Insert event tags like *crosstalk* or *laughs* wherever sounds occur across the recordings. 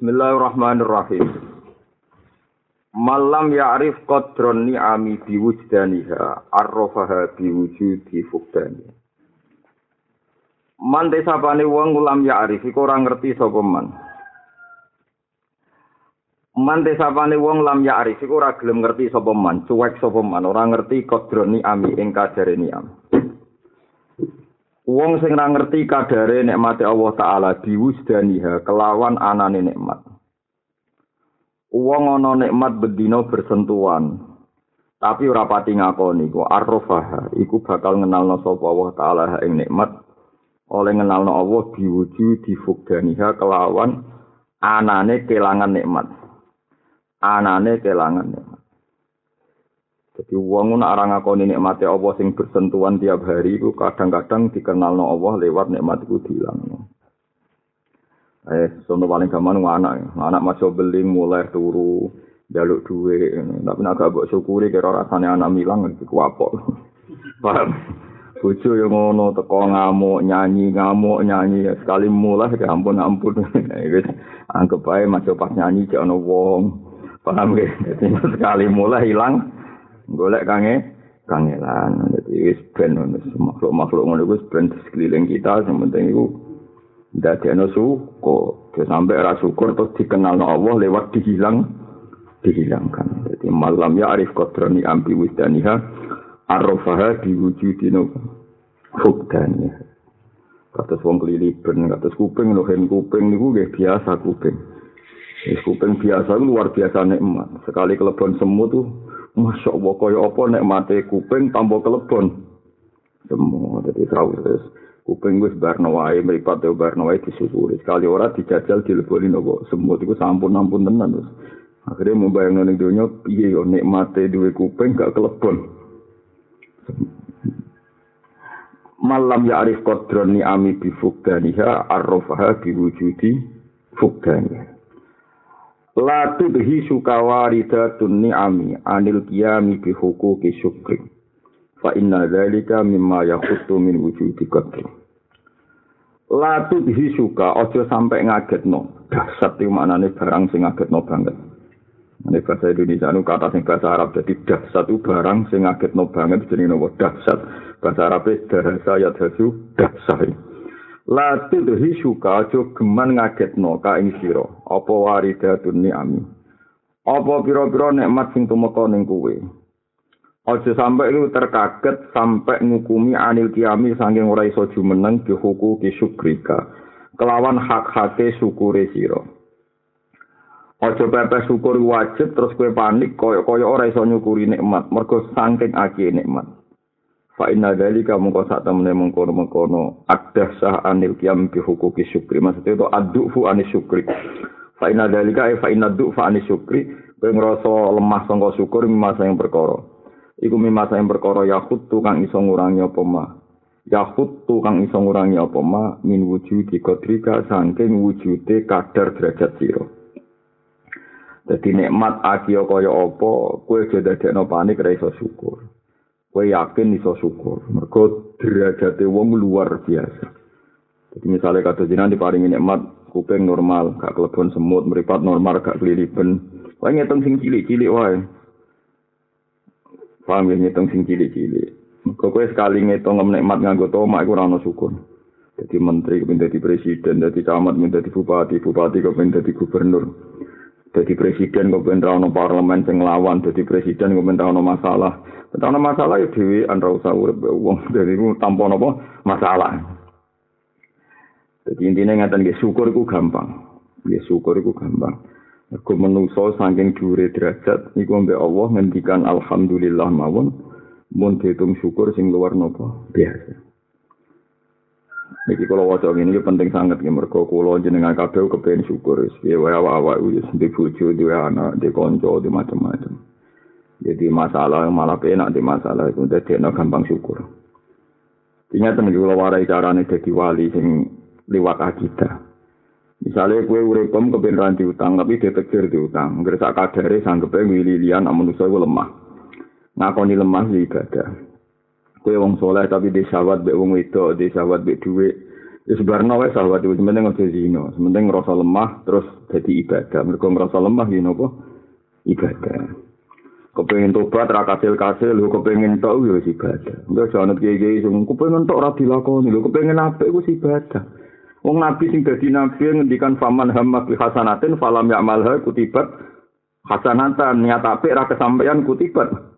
Bismillahirrahmanirrahim. Malam ya'rif qadron ni'ami biwujdaniha arrofaha biwujudi fukdani. Man desapane wong ulam ya'rif iku ora ngerti sapa man. Man desapane wong lam ya'rif iku ora gelem ngerti sapa man, cuek sapa man, ora ngerti qadron ni'ami ing kadare ni'am. Wong sing ora ngerti kadare nikmate Allah taala diwusdaniha kelawan anane nikmat. Wong ana nikmat bedina bersentuhan. Tapi ora pati ngakoni ku arrofaha iku bakal ngenalno sapa Allah taala ing nikmat oleh ngenalno Allah diwuju difugdaniha kelawan anane kelangan nikmat. Anane kelangan nikmat. Jadi wong ora ora ngakoni nikmate Allah sing bersentuhan tiap hari iku kadang-kadang dikenalno Allah lewat nikmat iku dilangno. Eh, sono paling gampang anak, anak masuk beli mulai turu, jaluk duit, tapi nak gak syukuri kira rasanya anak milang iku apa. *laughs* Paham? Bojo yang ngono teko ngamuk nyanyi ngamuk nyanyi sekali mulai ya ampun ampun *laughs* wis anggap ae masuk pas nyanyi jek ana wong paham ge sekali mulai hilang golek kange kangelan dadi wis ben makhluk makhluk ngono wis ben sekeliling kita. Sing penting iku dadekno syukur ke sampai ra syukur terus dikenal Allah lewat dihilang dihilangkan. Jadi malam ya arif kodrani ambi wisdaniha arrofaha diwujudino fukdaniha kados wong keliliben kados kuping lho kuping niku nggih biasa kuping. Wis kuping biasa luar biasa nikmat. Sekali kelebon semut tuh Masya Allah, kaya apa nek mati kuping tanpa kelebon. Semua, tahu terus. Kuping wis barno wae, meripat ya barno wae disyukuri. Sekali ora dijajal dileboni nopo. Semua itu sampun ampun tenan terus. Akhirnya membayang ning dunia, piye yo nek mati duwe kuping gak kelebon. Malam ya arif kodron ni ami bifugdaniha arrofaha biwujudi fugdaniha. La tudhi sukawaridatun ni'ami anil qiyami bi huquqi syukri. Fa inna dzalika mimma yakhuttu min wujudi qadri. La tudhi suka aja sampe ngagetno. Dasar iki maknane barang sing ngagetno banget. Ini bahasa Indonesia itu kata sing bahasa Arab jadi dahsat itu barang sing ngagetno banget jadi nopo dahsat bahasa Arab itu dahsa ya dahsai La tudhi suka aja geman ngagetno ka ing sira apa waridatun ni'ami. Apa pira-pira nikmat sing tumeka ning kowe. Aja sampe lu terkaget sampe ngukumi anil kiami saking ora iso jumeneng dihuku ki syukrika. Kelawan hak-hake syukure sira. Aja pepe syukur wajib terus kowe panik kaya-kaya ora iso nyukuri nikmat mergo saking akeh nikmat. Fa inna dzalika mungko sak temene mengkono-mengkono adah sah anil qiyam bi hukuki syukri. Maksudnya itu adufu anis syukri. Fa inna dzalika fa inna du fa anis syukri. Kowe ngrasa lemah sangka syukur masa yang perkara. Iku masa yang perkara ya khutu kang iso ngurangi apa ma. Ya khutu kang iso ngurangi apa ma min wujudi kodrika saking wujude kadar derajat sira. Dadi nikmat akio kaya apa, kowe aja dadekno panik ra iso syukur. Kowe yakin iso syukur. Mergo derajate wong luar biasa. Jadi misalnya kata jinan diparingi nikmat kuping normal, gak kelebon semut, meripat normal, gak keliliben. Kowe ngitung sing cilik-cilik wae. Paham ya ngitung sing cilik-cilik. Mergo kowe sekali ngitung nikmat nganggo tomak iku ora ono syukur. Jadi menteri kepin dadi presiden, dadi camat, dadi bupati, bupati kepin dadi gubernur. Dadi presiden ra ono parlemen sing lawan, dadi presiden ra ono masalah. Nek ana masalah ya dhewe an ra usah urip wong *laughs* dadi ku tanpa napa masalah. Jadi intinya ngatakan nggih syukur iku gampang. Nggih syukur iku gampang. Mergo menungso saking dhuwure derajat niku mbek Allah ngendikan alhamdulillah mawon mun syukur sing luar napa biasa. Niki kalau waca ngene penting sangat nggih mergo kula jenengan kabeh kepengin syukur wis piye wae awak-awak wis di bojo, di anak, di kanca, di macam-macam. Jadi masalah malah penak di masalah itu dadi gampang syukur. Ingat tenan kula warai carane dadi wali sing liwat akidah. Misalnya kue uripem kebenaran diutang, tapi dia tegir diutang. Ngerasa kadare sanggepe wililian, namun manusia itu lemah. Ngakoni lemah di ibadah. Kue wong soleh tapi di syawat be wong wedok, di syawat be duit. Ya sebarno wae sahabat itu sementing aja zina, sementing ngerasa lemah terus jadi ibadah. Mereka ngerasa lemah gini apa? Ibadah. Kepengen tobat ra kasil kasil, lu kepengen tok ya ibadah. Enggak jangan kiai kiai sing kepengen tok ra dilakoni, lu kepengen apik ku ibadah. Wong nabi sing dadi nabi ngendikan faman hamma bi hasanatin falam ya'malha kutibat hasanatan niat apik ra kesampaian kutibat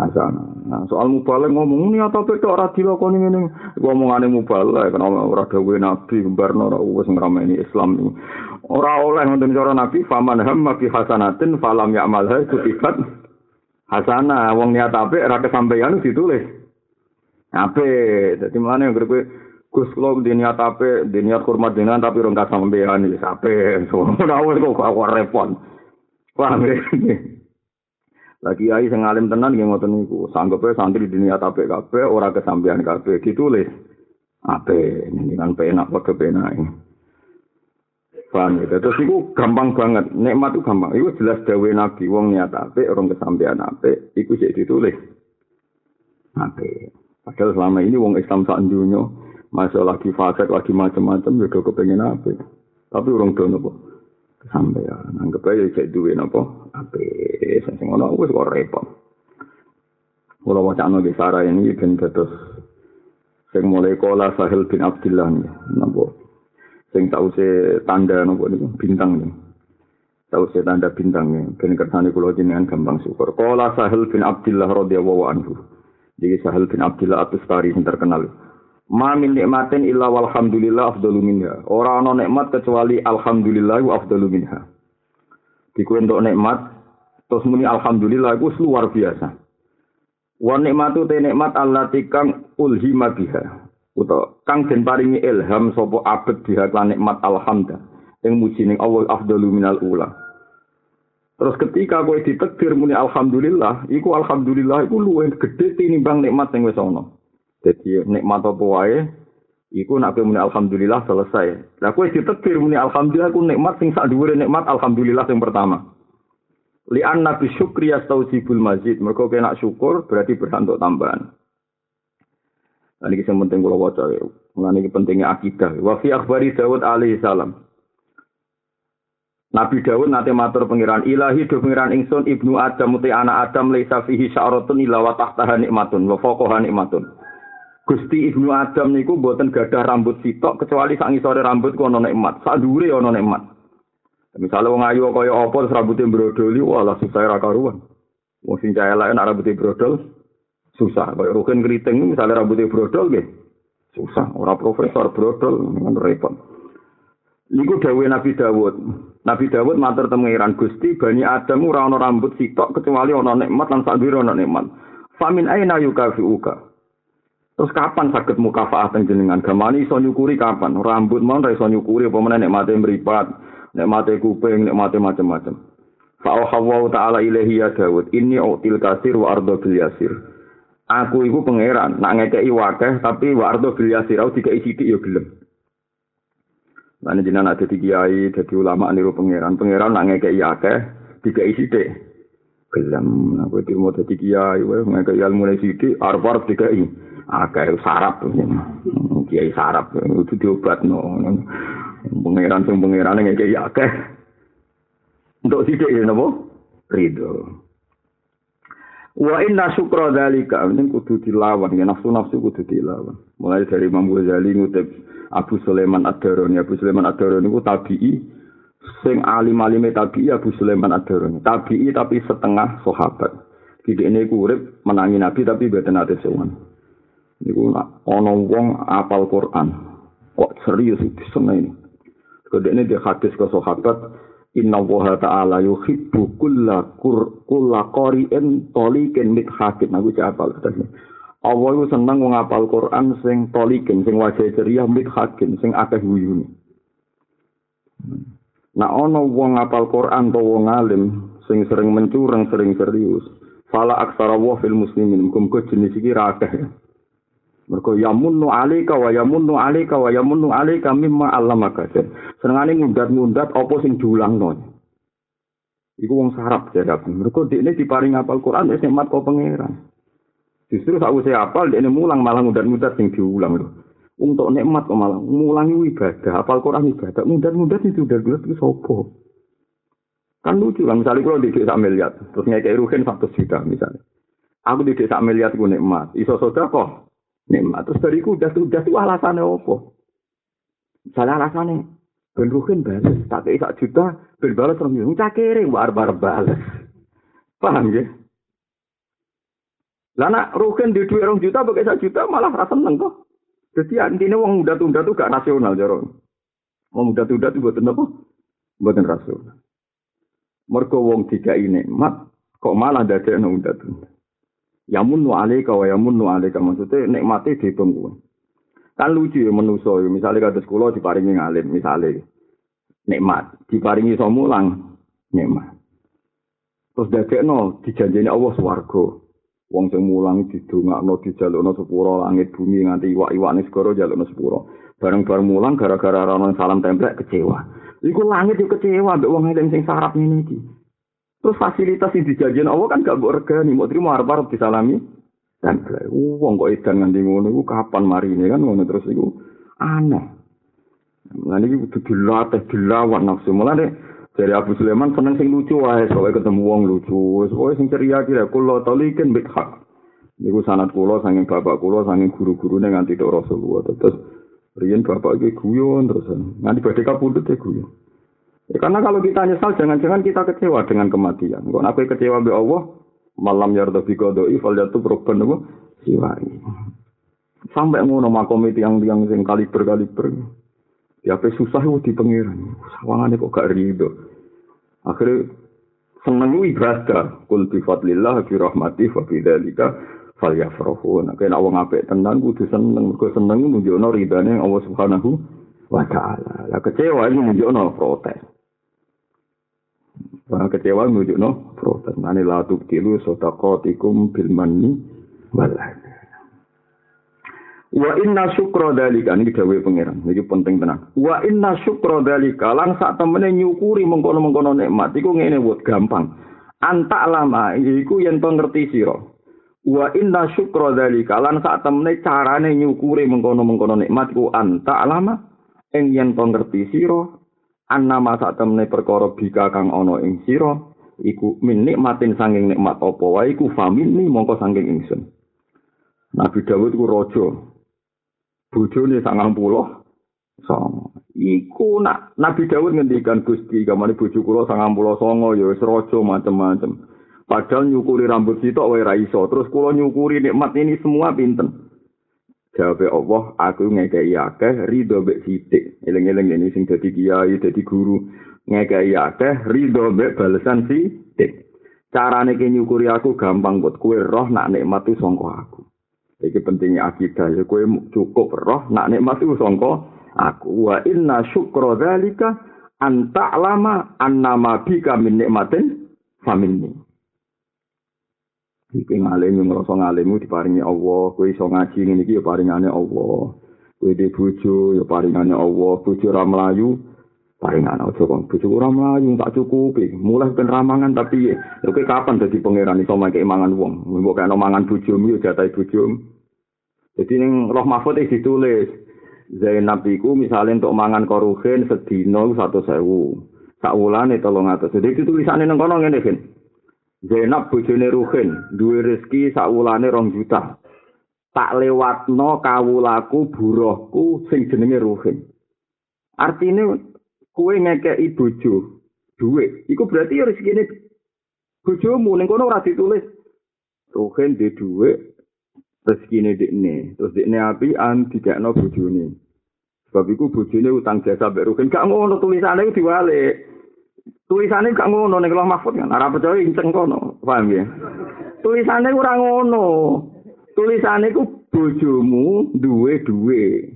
hasanah. Nah, soal mubalek ngomong niat apik tok ora dilakoni ngene. Ngomongane mubalek kan ora dawuhe nabi gembarno ora wis ngrameni Islam ini. Ora oleh ngoten cara nabi faman hamma bi hasanatin falam ya'malha kutibat hasanah. Wong niat apik ora kesampaian ditulis. Apik. Dadi mlane anggere kowe Gus kula di niat apik, di niat hormat dengan tapi ora kesampaian iki apik. *laughs* Ora wis kok repot. Paham ya? Lagi ai sing alim tenan nggih ngoten niku. Sanggepe santri di niat apik kabeh ora kesampean kabeh ditulis. Apik kan penak padha penak. Paham ya? Terus iku gampang banget. Nikmat itu gampang. Iku jelas dawe Nabi wong niat apik orang kesampean apik iku sik ditulis. Apik. Padahal selama ini wong Islam sak dunya masalah lagi fasik lagi macam-macam ya do kepengen apik. Tapi orang do nopo? Kesampaian. Anggap aja cek duwe napa? Ape sing ngono wis kok repot. Kula wacana di Sarah ini ben dados sing mulai kola Sahil bin Abdullah napa? Sing tau se tanda napa niku bintang nih. Tau se tanda bintang nih, ben kersane kula jenengan gampang syukur. Kola Sahil bin Abdullah radhiyallahu anhu. Jadi Sahil bin Abdullah atus tari yang terkenal. Ma min nikmatin illa walhamdulillah afdalu minha. Ora ana nikmat kecuali alhamdulillah afdalu minha. Diku entuk nikmat terus muni alhamdulillah iku luar biasa. Wa nikmatu te nikmat allati kang ulhima biha. Uta kang den paringi ilham sapa abet biha lan nikmat alhamda. Ing muji ning Allah afdalu minal ula. Terus ketika kowe ditekdir muni alhamdulillah, iku alhamdulillah iku luwih gedhe tinimbang nikmat sing wis ana. Jadi nikmat apa wae iku nak kowe muni alhamdulillah selesai. Lah kowe ditetir muni alhamdulillah ku nikmat sing sak dhuwure nikmat alhamdulillah yang pertama. Li anna bi syukri yastaujibul mazid. Mergo kena syukur berarti berhak untuk tambahan. Nah, ini yang penting kalau waca ya. Ini pentingnya akidah. Wa fi akhbari Dawud alaihi salam. Nabi Dawud nate matur pangeran ilahi do pangeran ingsun ibnu Adam uti anak Adam laisa fihi sya'ratun illa wa tahtaha nikmatun wa fawqaha nikmatun. Gusti Ibnu Adam niku mboten gadah rambut sitok kecuali sak ngisore rambut ku ana nikmat, sak dhuwure ana nikmat. Misale wong ayu kaya apa terus rambutnya brodoli, walah susah ra karuan. Wong sing cah elek nek rambutnya brodol susah. Kaya rukin keriting misale rambutnya brodol nggih. Susah, ora profesor brodol kan repot. Niku dawuh Nabi Dawud. Nabi Dawud matur temengiran Gusti Bani Adam ora ana rambut sitok kecuali ana nikmat lan sak dhuwure ana nikmat. Famin aina yukafiuka. Terus kapan sakit mukafaah teng jenengan? Gamani iso nyukuri kapan? Rambut mon iso nyukuri apa meneh nek mate mripat, nek mate kuping, nek mate macam-macam. Fa hawa ta'ala ilahi ya Daud, ini util kasir wa ardo yasir. Aku iku pangeran, nak ngekeki wakeh tapi wa ardo bil yasir, aku dikai sithik ya gelem. Lan jenengan ada kiai, jadi ulama niru pangeran. Pangeran nak ngekeki akeh, dikai sithik. Gelem, aku mau dadi kiai, wae ngekeki ilmu sithik, arep-arep dikai. Akeh sarap. Kiai sarap. Itu diobatno. Pangeran sing pangeran ning kiai akeh. Untuk sithik ya napa? Ridho. Wa inna syukra dzalika. Ini kudu dilawan. Ya nafsu nafsu kudu dilawan. Mulai dari Imam Ghazali ngutip Abu Sulaiman Ad-Darani Abu Sulaiman Ad-Darani ku tabi'i. Sing alim-alime tabi'i Abu Sulaiman Ad-Darani tabi'i tapi setengah sahabat. Jadi ini kurip menangi Nabi tapi betul ate sowan. Niku ana wong apal Quran. Kok serius iki seneng ini? Dia hadis ke sahabat Inna wa ta'ala yuhibbu kulla kulla qari'in tolikin mit hakim. Aku cak apal katanya Allah itu wong apal Quran sing tolikin sing wajah ceria mit hakim sing akeh guyune. Nah ana wong apal Quran to wong alim sing sering mencurang sering serius fala aksara wa fil muslimin muga jenis iki ra akeh Mergo yamunnu alika wa yamunnu alika wa yamunnu alika mimma allamaka. Senengane ngundat-ngundat apa sing diulangno. Iku wong sarap jadap. Mergo dekne diparing apal Quran wis nikmat kok pangeran. Justru sak usah apal dekne mulang malah ngundat-ngundat sing diulang lho. untuk nikmat kok malah ngulangi ibadah, apal Quran ibadah, mudah-mudah itu udah gelas itu sopo. Kan lucu kan, misalnya kalau di desa miliar, terus ngekei rugen satu juta misalnya. Aku di desa miliar itu nikmat, iso soda kok nikmat. Terus dari udah tuh udah tuh alasannya apa? Misalnya alasannya, ben balas, tak kei sak juta, ben balas orang itu, cakere, barbar balas. Paham ya? Lana rugen di dua orang juta, pakai sak juta malah rasa seneng kok. Jadi intinya wong muda-tunda tuh gak nasional jaro. Wong muda-tunda tuh buatan apa? Buatan rasional. Mergo wong tiga ini mat kok malah dadi ana muda-tunda. Yamun nu alaika wa yamun nu alaika maksudnya nikmate dihitung kuwi. Kan lucu ya menuso ya misalnya kados kula diparingi ngalim misalnya nikmat diparingi iso mulang nikmat. Terus dadekno dijanjeni Allah swarga. wong sing mulang didongakno dijalukno sepuro langit bumi nganti iwak-iwakne segara jalukno sepuro bareng-bareng mulang gara-gara ana salam templek kecewa iku langit yo kecewa mbek wong eling sing sarap ngene iki terus fasilitas sing dijanjikan Allah kan gak mbok regani mau trimo arep-arep disalami templek wong kok edan nganti ngono iku kapan marine kan ngono terus iku aneh Nah ini kudu dilatih, dilawan nafsu. Mulai Dari Abu Sulaiman seneng sing lucu wae, soalnya ketemu wong lucu. Soalnya sing ceria kira kulo tolikin bik hak. Niku sanat kulo sanging bapak kulo sanging guru-guru ning nganti tok Rasulullah. Terus riyen bapak iki guyon terus nganti badhe kapundhut ya guyon. Ya, karena kalau kita nyesal jangan-jangan kita kecewa dengan kematian. Kok aku kecewa be Allah, malam yarda bi qada'i fal yatu proban nopo siwai. Sampai ngono makom itu yang yang sing kaliber-kaliber. Ya apa susah itu di pengiran. Sawangannya kok gak ridho. akhirnya seneng ibadah kul bi fadlillah bi rahmati fa bi dzalika falyafrahu nek ana wong apik tenan kudu seneng mergo seneng nunjukno ridane Allah Subhanahu wa taala la kecewa ini nunjukno protes Wah kecewa nunjukno protes nani la tubtilu sadaqatikum bil manni wal Wa inna syukra dalika ini dawe pangeran. Iki penting tenan. Wa inna syukra dalika lan sak temene nyukuri mengkono-mengkono nikmat iku ngene wot gampang. Anta lama iku yen to ngerti sira. Wa inna syukra dalika lan sak temene carane nyukuri mengkono-mengkono nikmat iku anta lama ing yen to ngerti sira. Annama sak temene perkara bika kang ana ing sira iku min nikmatin sanging nikmat apa wae iku famini mongko sanging ingsun. Nabi Dawud ku raja, bojone sangang puluh songo. Iku nak Nabi Dawud ngendikan Gusti kamane bojo kula sangang puluh songo ya wis raja macem-macem. Padahal nyukuri rambut sitok wae ra iso. Terus kula nyukuri nikmat ini semua pinten? Jawab Allah, aku ngekei akeh ridho mbek sithik. Eling-eling ini sing dadi kiai, dadi guru. Ngekei akeh ridho mbek balesan sithik. Carane ke nyukuri aku gampang buat kue roh nak nikmat itu songko aku. Iki pentingnya akidah ya kowe cukup roh nak nikmat iku sangka aku wa inna syukra dzalika an ta'lama annama bika min nikmatin faminni. Iki ngalim ngrasa ngalimmu diparingi Allah, kowe iso ngaji ngene iki ya paringane Allah. Kowe dhe bojo ya paringane Allah, bojo ra mlayu paringane aja kok bojo ora mlayu tak cukupi. Mulai ben ramangan tapi ya kowe kapan dadi pangeran iso mangke mangan wong. Mbok kena mangan bojomu ya jatah bojomu. Jadi ning roh mahfud iki ditulis Zainab iku misalnya untuk mangan korugen sedino satu sewu. Sak wulane tolong atas. Jadi itu tulisannya neng kono ngene kan. Zainab bojone Ruhin, duwe rezeki sak wulane rong juta. Tak lewatno kawulaku buruhku sing jenenge Ruhin. Artinya kue ngekei bojo duwe. Iku berarti ya rezekine bojomu ning kono ora ditulis. Ruhin di duwe rezekine dekne terus dekne api an dikekno bojone sebab iku bojone utang jasa mbek rugen gak ngono tulisane iku diwale tulisane gak ngono nek Allah mahfud kan? Ora percaya inceng kono paham ya? Tulisane ora ngono. Tulisane iku bojomu duwe duwe.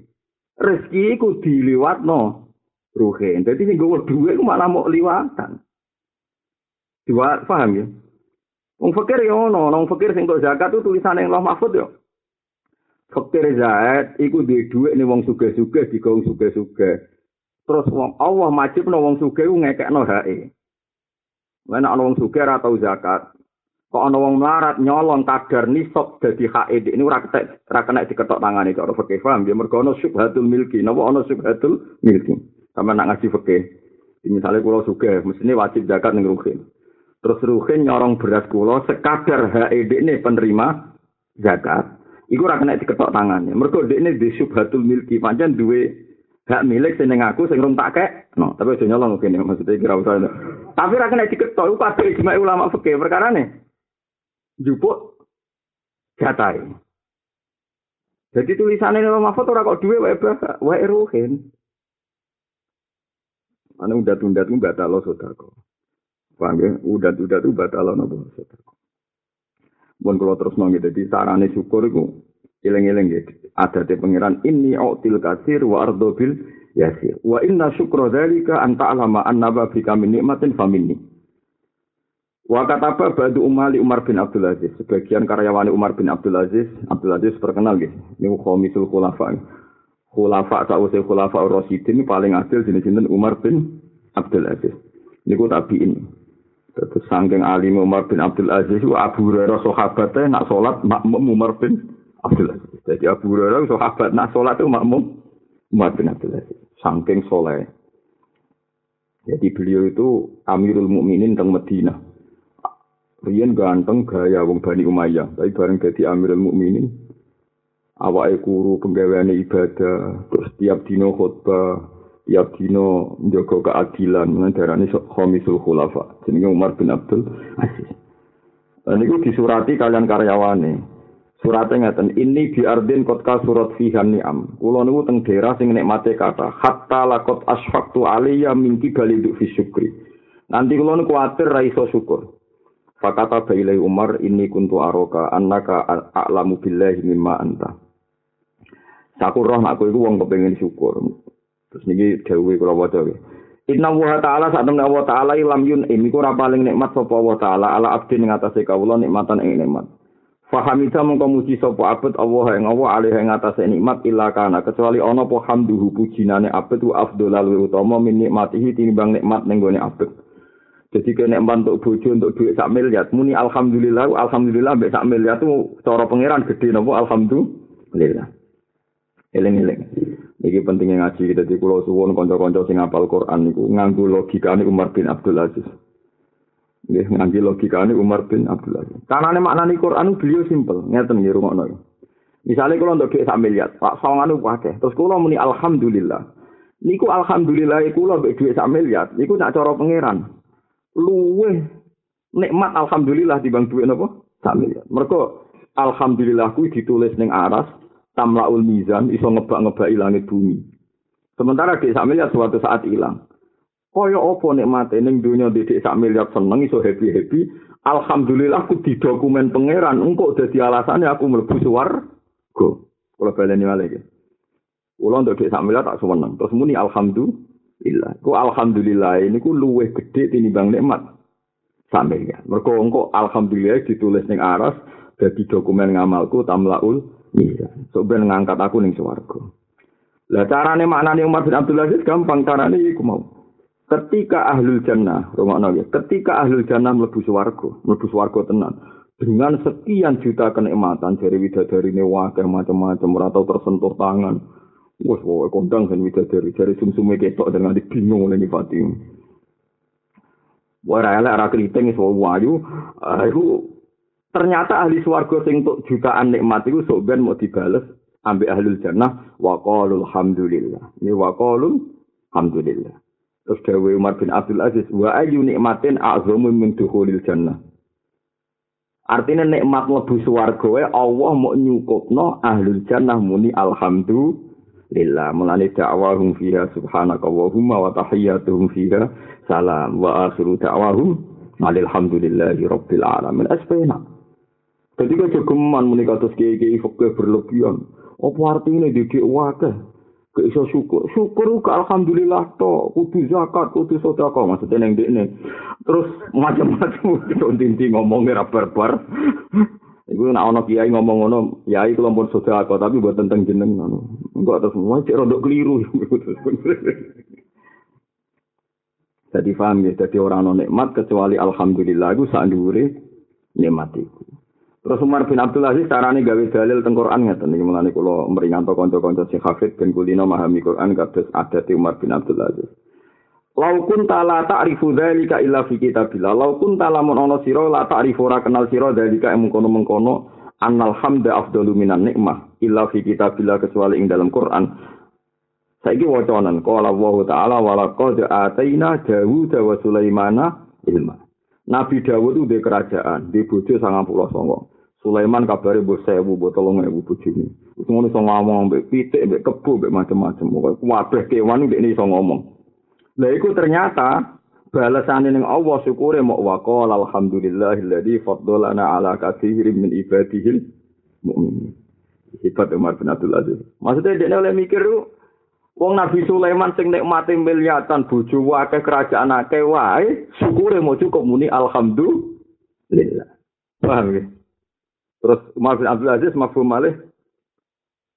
Rezeki iku diliwatno rugen dadi sing gowo duwe ku malah mau liwatan. Diwat paham ya? Wong fakir ya ono, wong fakir sing tok zakat itu tulisan yang Allah Mahfud ya. Fakir zakat iku duwe dhuwit ning wong sugih-sugih digo wong sugih-sugih. Terus wong Allah majib no wong sugih ngekekno hae. Mana ana wong sugih ora tau zakat. Kok ana wong melarat nyolong kadar nisab dadi haid ini ora ketek ora kena diketok tangane cara fikih paham? Ya mergo ana syubhatul milki. Napa ana syubhatul milki? Sama nak ngaji fikih. Misalnya kula suge mestine wajib zakat ning ruhin. Terus ruhin nyorong beras kula sekadar haid ini penerima zakat. Iku ora kena diketok tangane. Mergo dekne di syubhatul milki pancen duwe hak milik sing aku sing rung tak kek no tapi aja nyolong kene maksudnya kira usah tapi ora kena diketok iku kabeh ijma ulama fikih perkara nih jupuk jatai. Jadi tulisannya Imam Mahfud ora kok duwe wae wae ruhin. Ana udat-udat ku batal lo sedekah. Paham ya? Udat-udat itu batal napa sedekah. Mun kula terus nang dadi sarane syukur iku eling-eling ya. Adate pangeran ini autil kasir wa ardo bil yasir. Wa inna syukra dzalika an ta'lama anna bika min nikmatin faminni. Wa kataba badu umali Umar bin Abdul Aziz. Sebagian karyawan Umar bin Abdul Aziz, Abdul Aziz terkenal gitu. Ini khomisul khulafa. Khulafa sausai khulafa Rasidin paling adil jenis-jenis Umar bin Abdul Aziz. Ini ku tabiin. Terus sangking alim Umar bin Abdul Aziz, Abu Hurairah sahabatnya nak sholat makmum Umar bin Abdul Aziz. Jadi Abu Hurairah sahabat nak sholat itu makmum Umar bin Abdul Aziz. Sangking soleh. Jadi beliau itu Amirul Mukminin tentang Madinah. Rian ganteng gaya wong Bani Umayyah, tapi bareng dadi Amirul Mukminin. Awake kuru penggaweane ibadah, terus tiap dino khutbah, tiap dino njaga keadilan, darane khamisul khulafa. Jenenge Umar bin Abdul Aziz. Dan itu disurati kalian karyawane. Suratnya ngeten, ini biardin kotka surat fihan ni'am. Kulo niku teng daerah sing nikmate kata, hatta lakot asfaktu aliyya minti baliduk fi syukri. Nanti kulo niku kuatir raiso syukur. Fakata bailai Umar ini kuntu aroka annaka a'lamu billahi mimma anta. Saku roh aku iku wong kepengin syukur. Terus niki dawuhe kula waca Inna wa ta'ala saat temen Allah ta'ala ilam yun ini ku paling nikmat sapa Allah ta'ala ala abdi ning atase kawula nikmatan ing nikmat. Fahamita mengko muji sapa abet Allah ing Allah alih ing atase nikmat illa kana kecuali ana apa hamduhu pujinane abet wa afdhalul utama min nikmatihi tinimbang nikmat ning gone abet. Jadi kena untuk bojo untuk duit sak miliar, muni alhamdulillah, alhamdulillah mbek sak miliar itu cara pangeran gede nopo alhamdulillah. Eling-eling. Iki pentingnya ngaji kita di Pulau Suwon konco-konco sing apal Quran niku nganggo logikane Umar bin Abdul Aziz. Nggih nganggo logikane Umar bin Abdul Aziz. Karena maknane Quran beliau simpel, ngeten nggih rungokno. Misalnya kalau untuk sak miliar, Pak Sawangan pakai, terus kalau muni alhamdulillah. Niku alhamdulillah kula mbek duit sak miliar, niku nak cara pangeran luweh nikmat alhamdulillah dibang duit napa sak miliar. Mergo alhamdulillah kuwi ditulis ning aras tamlaul mizan iso ngebak-ngebaki langit bumi. Sementara di sak miliar suatu saat hilang. Kaya apa nikmate ning donya didik sak miliar seneng iso happy-happy. Alhamdulillah aku didokumen pangeran engkau dadi alasannya aku mlebu swarga. Kula baleni malih iki. Kula dik sak miliar tak seneng. Terus muni alhamdulillah. Ku alhamdulillah ini ku luweh gede tinimbang nikmat. Sampai ya. Mergo engko alhamdulillah ditulis ning aras dadi dokumen ngamalku tamlaul iya. So ben ngangkat aku ning swarga. Lah carane maknane Umar bin Abdul Aziz gampang carane iku mau. Ketika ahlul jannah, rungokno ya, ketika ahlul jannah mlebu swarga, mlebu swarga tenan, dengan sekian juta kenikmatan dari widadari ini macam-macam, atau tersentuh tangan, Wes wae kondang kan widadari dari sumsume ketok dengan bingung oleh nyifati. Wah rela ra kriting iso wayu, iku ternyata ahli swarga sing untuk jutaan nikmat iku sok ben mau dibales ambek ahli jannah wa hamdulillah. Ini wa hamdulillah. Terus dawe Umar bin Abdul Aziz wa ayu nikmatin a'zamu min dukhulil jannah. Artinya nikmat lebu swarga Allah mau nyukupno ahli jannah muni alhamdulillah lillah mulane dakwahum fiha subhanaka wa tahiyyatuhum fiha salam wa akhiru da'wahum alhamdulillahi rabbil alamin kan jogeman muni kados kiai-kiai fakir berlebihan. Apa artinya dikik wakeh? Gak iso syukur. Syukur ke alhamdulillah to. Kudu zakat, kudu sodako. Maksudnya yang ini. Terus macam-macam. *laughs* Tinti ngomongnya rabar-bar. *laughs* Iku nek ana kiai ngomong ngono, kiai kula pun sedekah tapi buat tentang jeneng ngono. Enggak terus mau cek rodok keliru. *laughs* Jadi paham ya, jadi orang non nikmat kecuali alhamdulillah saat diure nikmat iku. Terus Umar bin Abdul Aziz carane gawe dalil teng Quran ngeten iki mulane kula meringanto kanca-kanca sing hafid ben kulino memahami Quran kados adate Umar bin Abdul Aziz. Lau kun la ta'rifu dzalika illa fi kitabillah. Lau kun lamun ana sira la ta'rifu ora kenal sira dzalika ing mengkono-mengkono annal hamda afdalu minan nikmah illa fi kitabillah kecuali ing dalam Quran. Saiki wacanan qala Allah taala wa laqad ataina Dawud wa Sulaimana ilma. Nabi Dawud itu kerajaan, di bojo sangat pulau songo. Sulaiman kabare mbok 1000 mbok 3000 bojone. Wis ngono iso ngomong mbek pitik mbek kebo mbek macam-macam. Pokoke kabeh kewan ndek iso ngomong. Lah iku ternyata balasane ning Allah syukure mok waqal alhamdulillahilladzi faddalana ala katsirin min ibadihi mukminin. Sifat Umar bin Abdul Aziz. Maksudnya dia oleh mikir Wong Nabi Sulaiman sing nikmati miliatan bojo wae kerajaan akeh wae syukure mau cukup muni alhamdulillah. Paham ya? Terus Umar bin Abdul Aziz mafhum malih.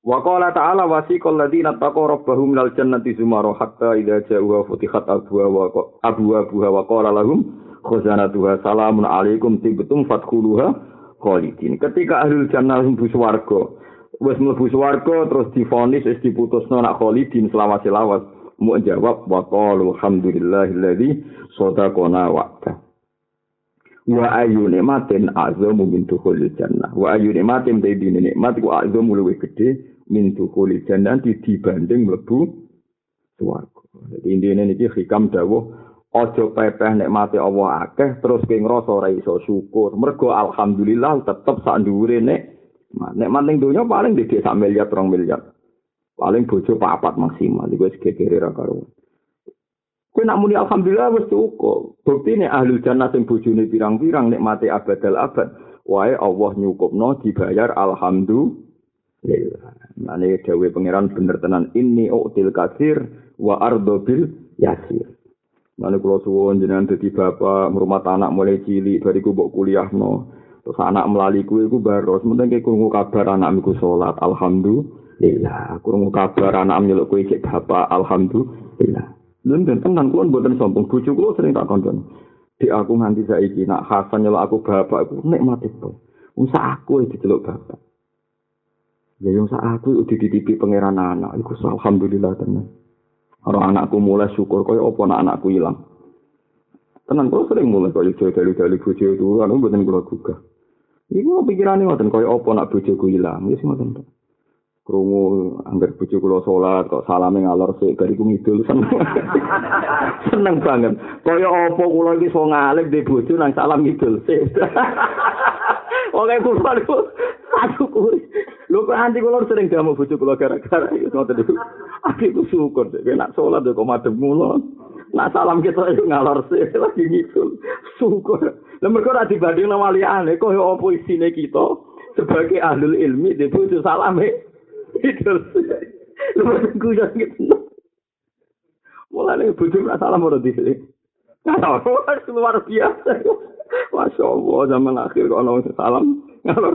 Wa qala ta'ala wasiqal ladzina taqaw rabbahum minal jannati zumara hatta idza ja'uha futihat abwa wa abwa buha wa qala lahum khazanatuha salamun alaikum tibtum fadkhuluha khalidin. Ketika ahli jannah mlebu swarga, wis mlebu swarga terus difonis wis diputusno nak khalidin selawase-lawas. Mu jawab wa qalu alhamdulillahilladzi sadaqana wa'dah. Wa ayu nikmatin azamu min dukhulil jannah. Wa ayu nikmatin dine nikmat ku azamu luwih gedhe min dukhulil jannah dibanding mlebu swarga. Dadi intine niki hikam dawuh aja pepeh nikmate Allah akeh terus ke ngrasa ora iso syukur. Mergo alhamdulillah tetep sak dhuwure nek nikmat ning donya paling dhewe sak miliar 2 miliar paling bojo papat maksimal iku wis gegere ra karo Kowe nak muni alhamdulillah wis cukup. Buktine ahli jannah sing bojone pirang-pirang nikmati abadal abad. Wae Allah nyukupno dibayar alhamdulillah. Mane dawuh pangeran bener tenan ini util kasir wa ardo bil yasir. Mane kula suwun jenengan dadi bapak ngrumat anak mulai cilik bariku mbok kuliahno. Terus anak melali kuwi iku baros, mending krungu kabar anakku salat, alhamdulillah. Krungu kabar anak nyeluk kuwi cek bapak, alhamdulillah. Lha ben tenan kuwi mboten sombong bojo kula sering tak koncon. Di aku nganti saiki nak Hasan nyelok aku bapak aku nikmat itu. Usah aku iki diceluk bapak. Ya yang sak aku udah dititipi pangeran anak, iku alhamdulillah tenan. Orang anakku mulai syukur kaya apa anak anakku hilang. Tenan kok sering mulai kaya dari bojo itu, kan mboten kula gugah. Iku pikirane ngoten kaya apa nak bojoku hilang, wis ngoten. Krungu anggar bojo kula salat kok salame ngalor sik bariku ngidul seneng. *laughs* seneng banget kaya apa kula iki so ngalih di bojo nang salam ngidul sik *laughs* kula niku aku kuwi. Lho kok anti kula sering gamu bojo kula gara-gara iku ngoten iku. Aku syukur dek nek salat kok madhep mulo. Nak salam kita itu ngalor sih *laughs* lagi ngidul. Syukur. Lah mergo ora dibanding nang waliyane kok apa isine kita sebagai ahli ilmi di bojo salame. Idul. Luwes guyon gitu. Mulane bojo ora salah ora di sini. *laughs* luar biasa. Masya Allah, zaman akhir kok ana salam. *laughs*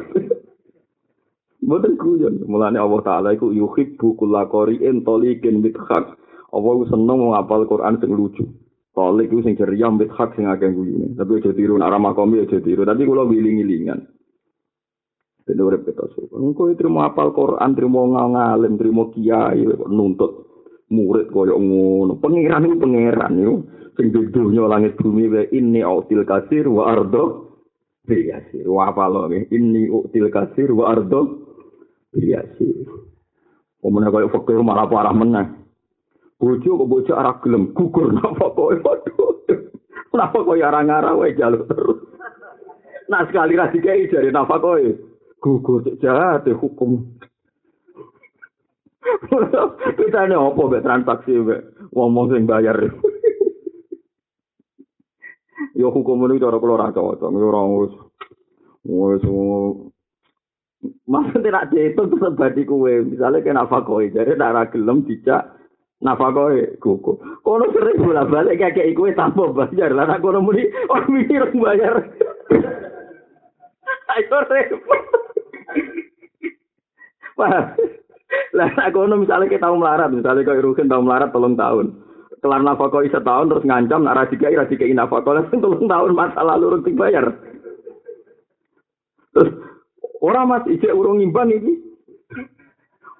Mboten guyon. Mulane Allah Taala iku yuhibbu kullaqori entolikin bithak. Allah seneng ngapal Quran sing lucu. Tolik itu sing ceria, mbit hak sing agak guyune. Tapi aja tiru, arah makomi aja tiru. Tapi kalau wiling-wilingan. Dene urip kita suku. Engko trimo apal Quran, trimo ngalim, trimo kiai nuntut murid koyo ngono. Pangeran iku pangeran yo. Sing dunya langit bumi wae ini autil kasir wa ardo biasi. Wa apa lo Ini util kasir wa ardo biasi. Omone koyo fakir malah parah meneh. Bojo kok bojo arah gelem gugur *laughs* napa koyo waduh. Napa koyo arang-arang wae jaluk terus. Nah sekali ra dikai jare napa koyo. Gugur jahat hukum. Kita ini apa be transaksi be ngomong sing bayar. Yo hukum ini cara keluar aja wae, yo ora wis wis Mas tidak dihitung terus badi kue, misalnya kena fakoi, jadi darah gelem dijak nafakoe gugur. Kono sering bolak balik kayak kayak kue tanpa bayar, lah kono muni orang mikir bayar. Ayo repot. Lah aku ono misale kita tau melarat, misale kok Rugen tau melarat telung tahun. Kelar nafkah isa tahun terus ngancam nak ra dikai ra dikai nafkah telung tahun masalah lalu rung dibayar. Terus orang Mas ijek urung ngimbang iki.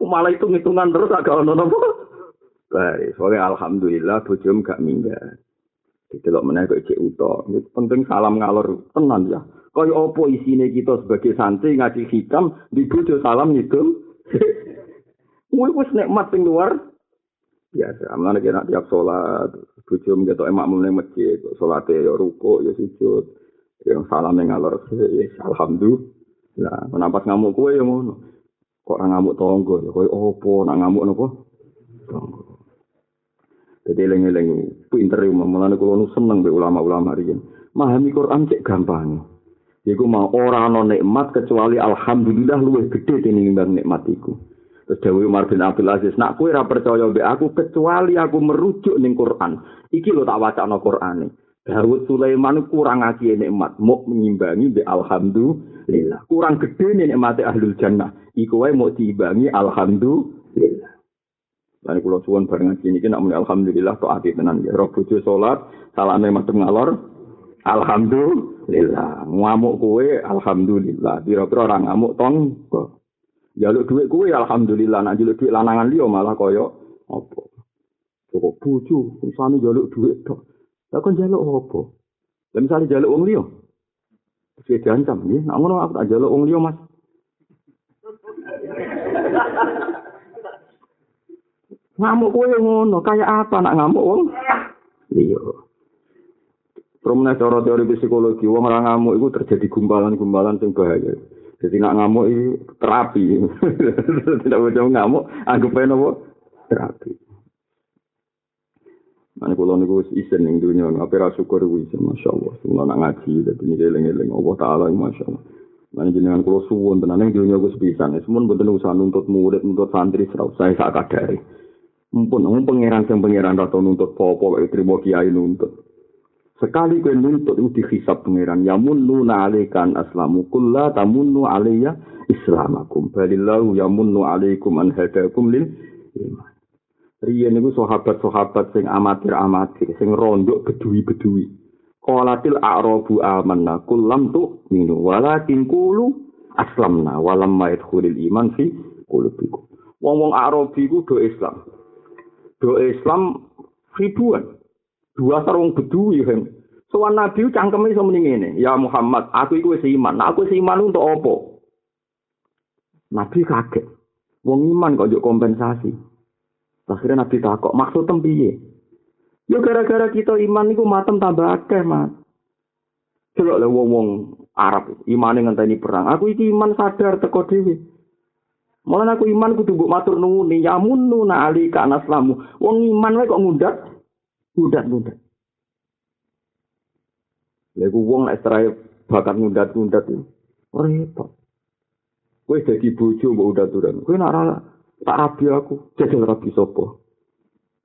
Malah itu ngitungan terus agak ono napa? Baik, soalnya alhamdulillah bojom gak minggat. Delok meneh kok ijek uto. Penting salam ngalor tenan ya. Kaya apa isine kita sebagai santri ngaji hitam di bojo salam ngidul. *laughs* Kuwi wis nikmat sing luar biasa. Amane kena tiap salat, bojo mgetok emak mene masjid, salate ya ruko ya sujud. Yang salam ngalor ya alhamdulillah. Menampas ngamuk kowe ya ngono. Kok ora ngamuk tonggo ya koyo opo nak ngamuk napa? Tonggo. Jadi eling-eling pinter mulane kula nu seneng be ulama-ulama riyen. Mahami Quran cek gampang. Iku mau ora ana nikmat kecuali alhamdulillah luwih gedhe tinimbang nikmat iku. Terus Dewi Umar bin Abdul Aziz, nak kowe ora percaya mbek aku kecuali aku merujuk ning Quran. Iki lho tak wacana Qurane. Dawud Sulaiman kurang ngaji nikmat, mau mengimbangi mbek alhamdulillah. Kurang gedhe nikmate ahlul jannah. Iku wae mau diimbangi alhamdulillah. Lan kula suwun bareng ngaji niki nak muni alhamdulillah ati tenan ya. Roh bojo salat, salame madhep ngalor. Alhamdulillah. Ngamuk kowe alhamdulillah. Pira-pira ora ngamuk tong. Jaluk dhuwit kowe alhamdulillah. Nak jaluk dhuwit lanangan liya malah kaya apa? Kok bojo usane jaluk dhuwit tok. Lah kon jaluk apa? Lah misale jaluk wong liya. Wis diancam nggih. Ngono aku tak jaluk wong liya, Mas. Ngamuk kowe ngono kaya apa nak ngamuk wong iya Promene cara teori psikologi, wong ora ngamuk iku terjadi gumpalan-gumpalan sing bahaya. Jadi nak ngamuk iki terapi. *laughs* Tidak boleh ngamuk, anggap ae nopo terapi. Mane kula niku wis isen ning dunya, apa ra syukur kuwi isen masyaallah. Semua nak ngaji dadi niki eling-eling Allah taala masyaallah. Mane jenengan kula suwun tenan ning dunya wis pisan. Semun mboten usah nuntut murid, nuntut santri, ora usah sak kadare. Mumpun wong pangeran sing pangeran rata nuntut apa wae trimo kiai nuntut. Sekali kowe nuntut itu dihisab pangeran ya munnu nalikan aslamu kulla tamunnu alayya islamakum balillahu ya munnu alaikum an hadakum lil iman. Riyen niku sahabat-sahabat sing amatir-amatir sing rondok bedui-bedui. Qalatil a'rabu amanna kullam tu minu walakin qulu aslamna walam yadkhulul iman fi qulubikum. Wong-wong Arabi ku do Islam. Do Islam ribuan. Dua sarung bedui kan. Soal Nabi cangkeme iso muni ngene, "Ya Muhammad, aku iku wis iman. Nah, aku wis iman untuk apa?" Nabi kaget. Wong iman kok njuk kompensasi. Akhirnya Nabi takok, maksud piye? Ya gara-gara kita iman iku matem tambah akeh, Mas. Coba le wong-wong Arab imane ngenteni perang. Aku iki iman sadar teko dhewe. Malah aku iman kudu mbok matur nuwun ya munnu ali ka naslamu. Wong iman wae kok ngundat. Ngundat-ngundat. Lha ku wong nek serai bakat ngundat-ngundat itu. Repot. Kowe dadi bojo mbok udat-udan. Kowe nak tak rabi aku, jajal rabi sapa?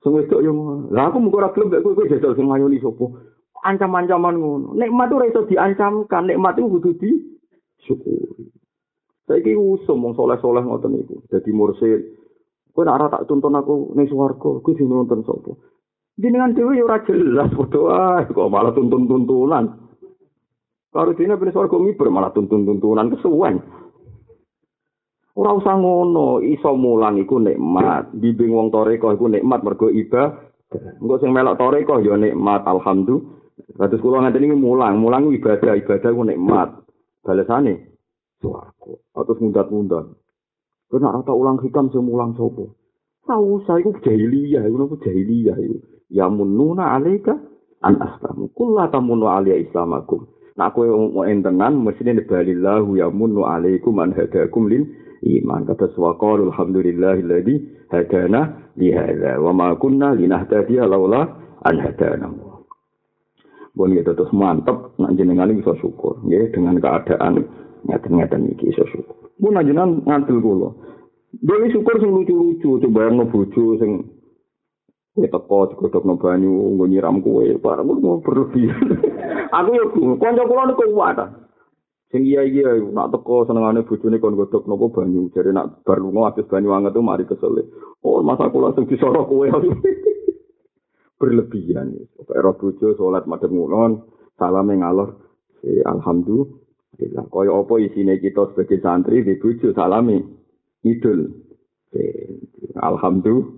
Sing wedok yo Lah aku mung ora gelem kowe jajal sing mayoni sapa? Ancam-ancaman ngono. Nikmat ora iso diancamkan, nikmat itu kudu di syukuri. Saiki usum wong soleh-soleh ngoten niku. Dadi mursid. Kowe nek tak tuntun aku ning swarga, kuwi sing nonton sapa? Jenengan dhewe ya ora jelas foto ah, kok malah tuntun-tuntunan. Karo dene ben swarga miber malah tuntun-tuntunan kesuwen. Ora usah ngono, iso mulang iku nikmat. Bimbing wong toreko iku nikmat mergo ibadah. Engko sing melok toreko ya nikmat, alhamdulillah. Kados kula ngeten iki mulang, mulang ibadah, ibadah ku nikmat. Balesane swarga. Atus mundat-mundat. Kau nak rata ulang hikam sing mulang sopo. Tahu saya itu jahiliyah, itu apa jahiliyah itu. Ya mununa alaika an aslamu. Kulla tamunu alia islamakum. Nak kowe mau entenan mesti balillahu ya munu alaikum an hadakum lil iman. Kata swaqal alhamdulillahilladzi hadana li hadza wa ma kunna linahtadiya laula an hadana. Bon gitu terus mantep nak jenengan bisa syukur ya dengan keadaan ngeten-ngeten iki iso syukur. Mun ajenan ngantil kula. Dewi syukur sing lucu-lucu, coba yang bojo sing kowe teko digodhogno banyu nggo nyiram kowe, barang mau berlebihan. *laughs* Aku yo kanca kula niku kuat. Sing iya iya nak teko senengane bojone kon godhog nopo banyu, jare nak bar lunga atus banyu anget tuh mari kesel. Oh, masa kula sing disorok kowe. *laughs* berlebihan. Pokoke ro bojo salat madhep ngulon, salam ngalor. alhamdulillah Alhamdulillah. Kaya apa isine kita sebagai santri di bojo salami idul. Alhamdulillah.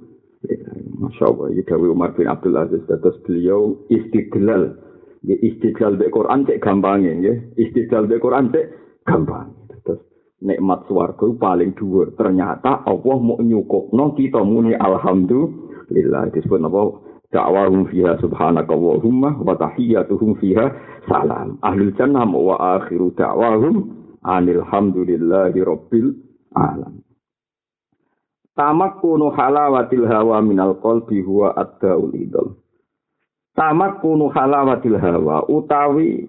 Masya Allah, ini Dawi Umar bin Abdul Aziz. Terus beliau istidlal. Ya, istidlal di Quran cek gampangnya. Ya. Istidlal di Quran cek gampang. Terus nikmat suarga paling dua. Ternyata Allah mau nyukup. No, kita muni Alhamdulillah. Disebut apa? Da'wahum fiha subhanaka wa humma wa tahiyyatuhum fiha salam. Ahlul jannah wa akhiru da'wahum anilhamdulillahi rabbil alam. Tamak kuno halawatil hawa minal qalbi huwa ad-daul idol. Tamak kuno halawatil hawa utawi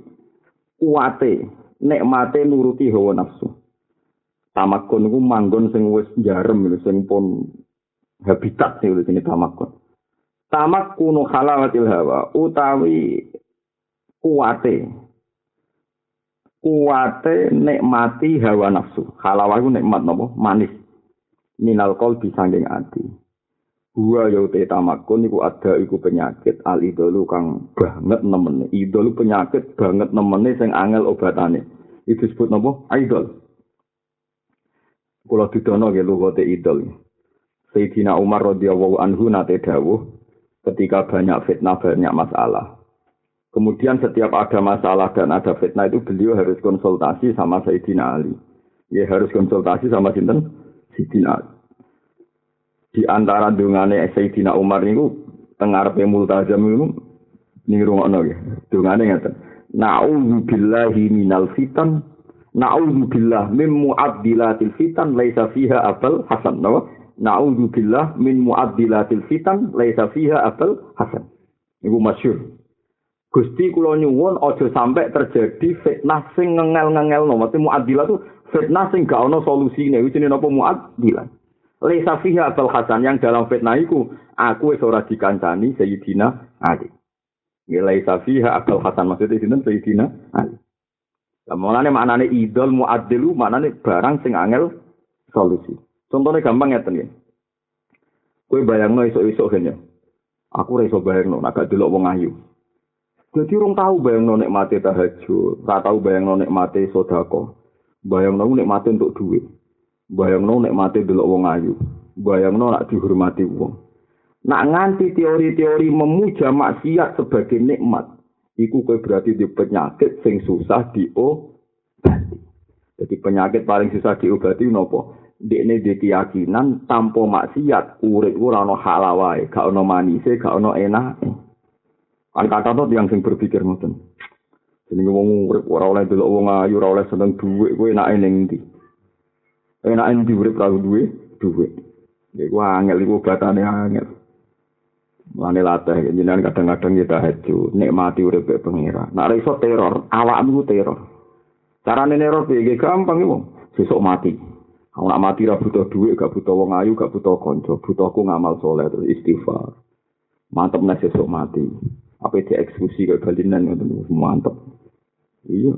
kuate nikmate nuruti hawa nafsu. Tamak kuno manggon sing wis jarem sing pun habitat sing sini tamak kuno. Tamak kuno halawatil hawa utawi kuate kuate nikmati hawa nafsu. Halawah itu nikmat nopo manis. minal qalbi sanging ati. Huwa ya te tamakun iku ada iku penyakit al idolu kang banget nemene. Idol penyakit banget nemene sing angel obatane. Itu disebut napa? Idol. Kula didono nggih lugote idol. Sayyidina Umar radhiyallahu anhu nate dawuh ketika banyak fitnah banyak masalah. Kemudian setiap ada masalah dan ada fitnah itu beliau harus konsultasi sama Sayyidina Ali. Ya harus konsultasi sama sinten? Sayyidina Di antara dungane Sayyidina Umar niku tengarepe multazam niku ning rungokno ya. Dungane ngaten. Na'udzu billahi minal fitan. Na'udzu billah min mu'addilatil fitan laisa fiha abal hasan. Na'udzu billah min mu'addilatil fitan laisa fiha abal hasan. Niku masyhur. Gusti kula nyuwun aja sampai terjadi fitnah sing ngengel-ngengel no. Maksudnya mu'addilah itu fitnah sing gak ono solusine iki jenenge napa muaddilan Laisa fiha Abul Hasan yang dalam fitnah iku aku ora dikancani Sayyidina Ali. Ya laisa fiha Abul Hasan maksudnya sinten Sayyidina Ali. Lah mulane maknane idol muaddilu maknane barang sing angel solusi. Contohnya gampang ya. Kowe bayangno esuk-esuk kene. Aku ora iso bayangno nek gak wong ayu. Jadi rong tahu bayangno nek mati tahajud, ora tahu bayangno nek mati sedekah. Bayang nang nek mati untuk duit. Bayang nang nek mati delok wong ayu. Bayang nang nak dihormati wong. Nak nganti teori-teori memuja maksiat sebagai nikmat, iku kowe berarti di penyakit sing susah diobati. Jadi penyakit paling susah diobati nopo? Dekne di keyakinan tanpa maksiat urip ora ono halal wae, gak ono manise, gak ono enak. Kan kata yang sing berpikir ngoten. Jenenge wong urip ora oleh delok wong ayu, ora oleh seneng dhuwit, kowe enake ning ndi? Enake ndi urip karo dhuwit? Dhuwit. Ya angel iku batane angel. Mane latih jenengan kadang-kadang kita haju nikmati urip pengira. Nek iso teror, awakmu teror. Carane neror piye gampang iku. Sesuk mati. Aku nak mati ra butuh dhuwit, gak butuh wong ayu, gak butuh kanca, butuhku ngamal soleh terus istighfar. Mantep nek sesuk mati. Apa dieksekusi kaya balinan ngoten mantep. Iya.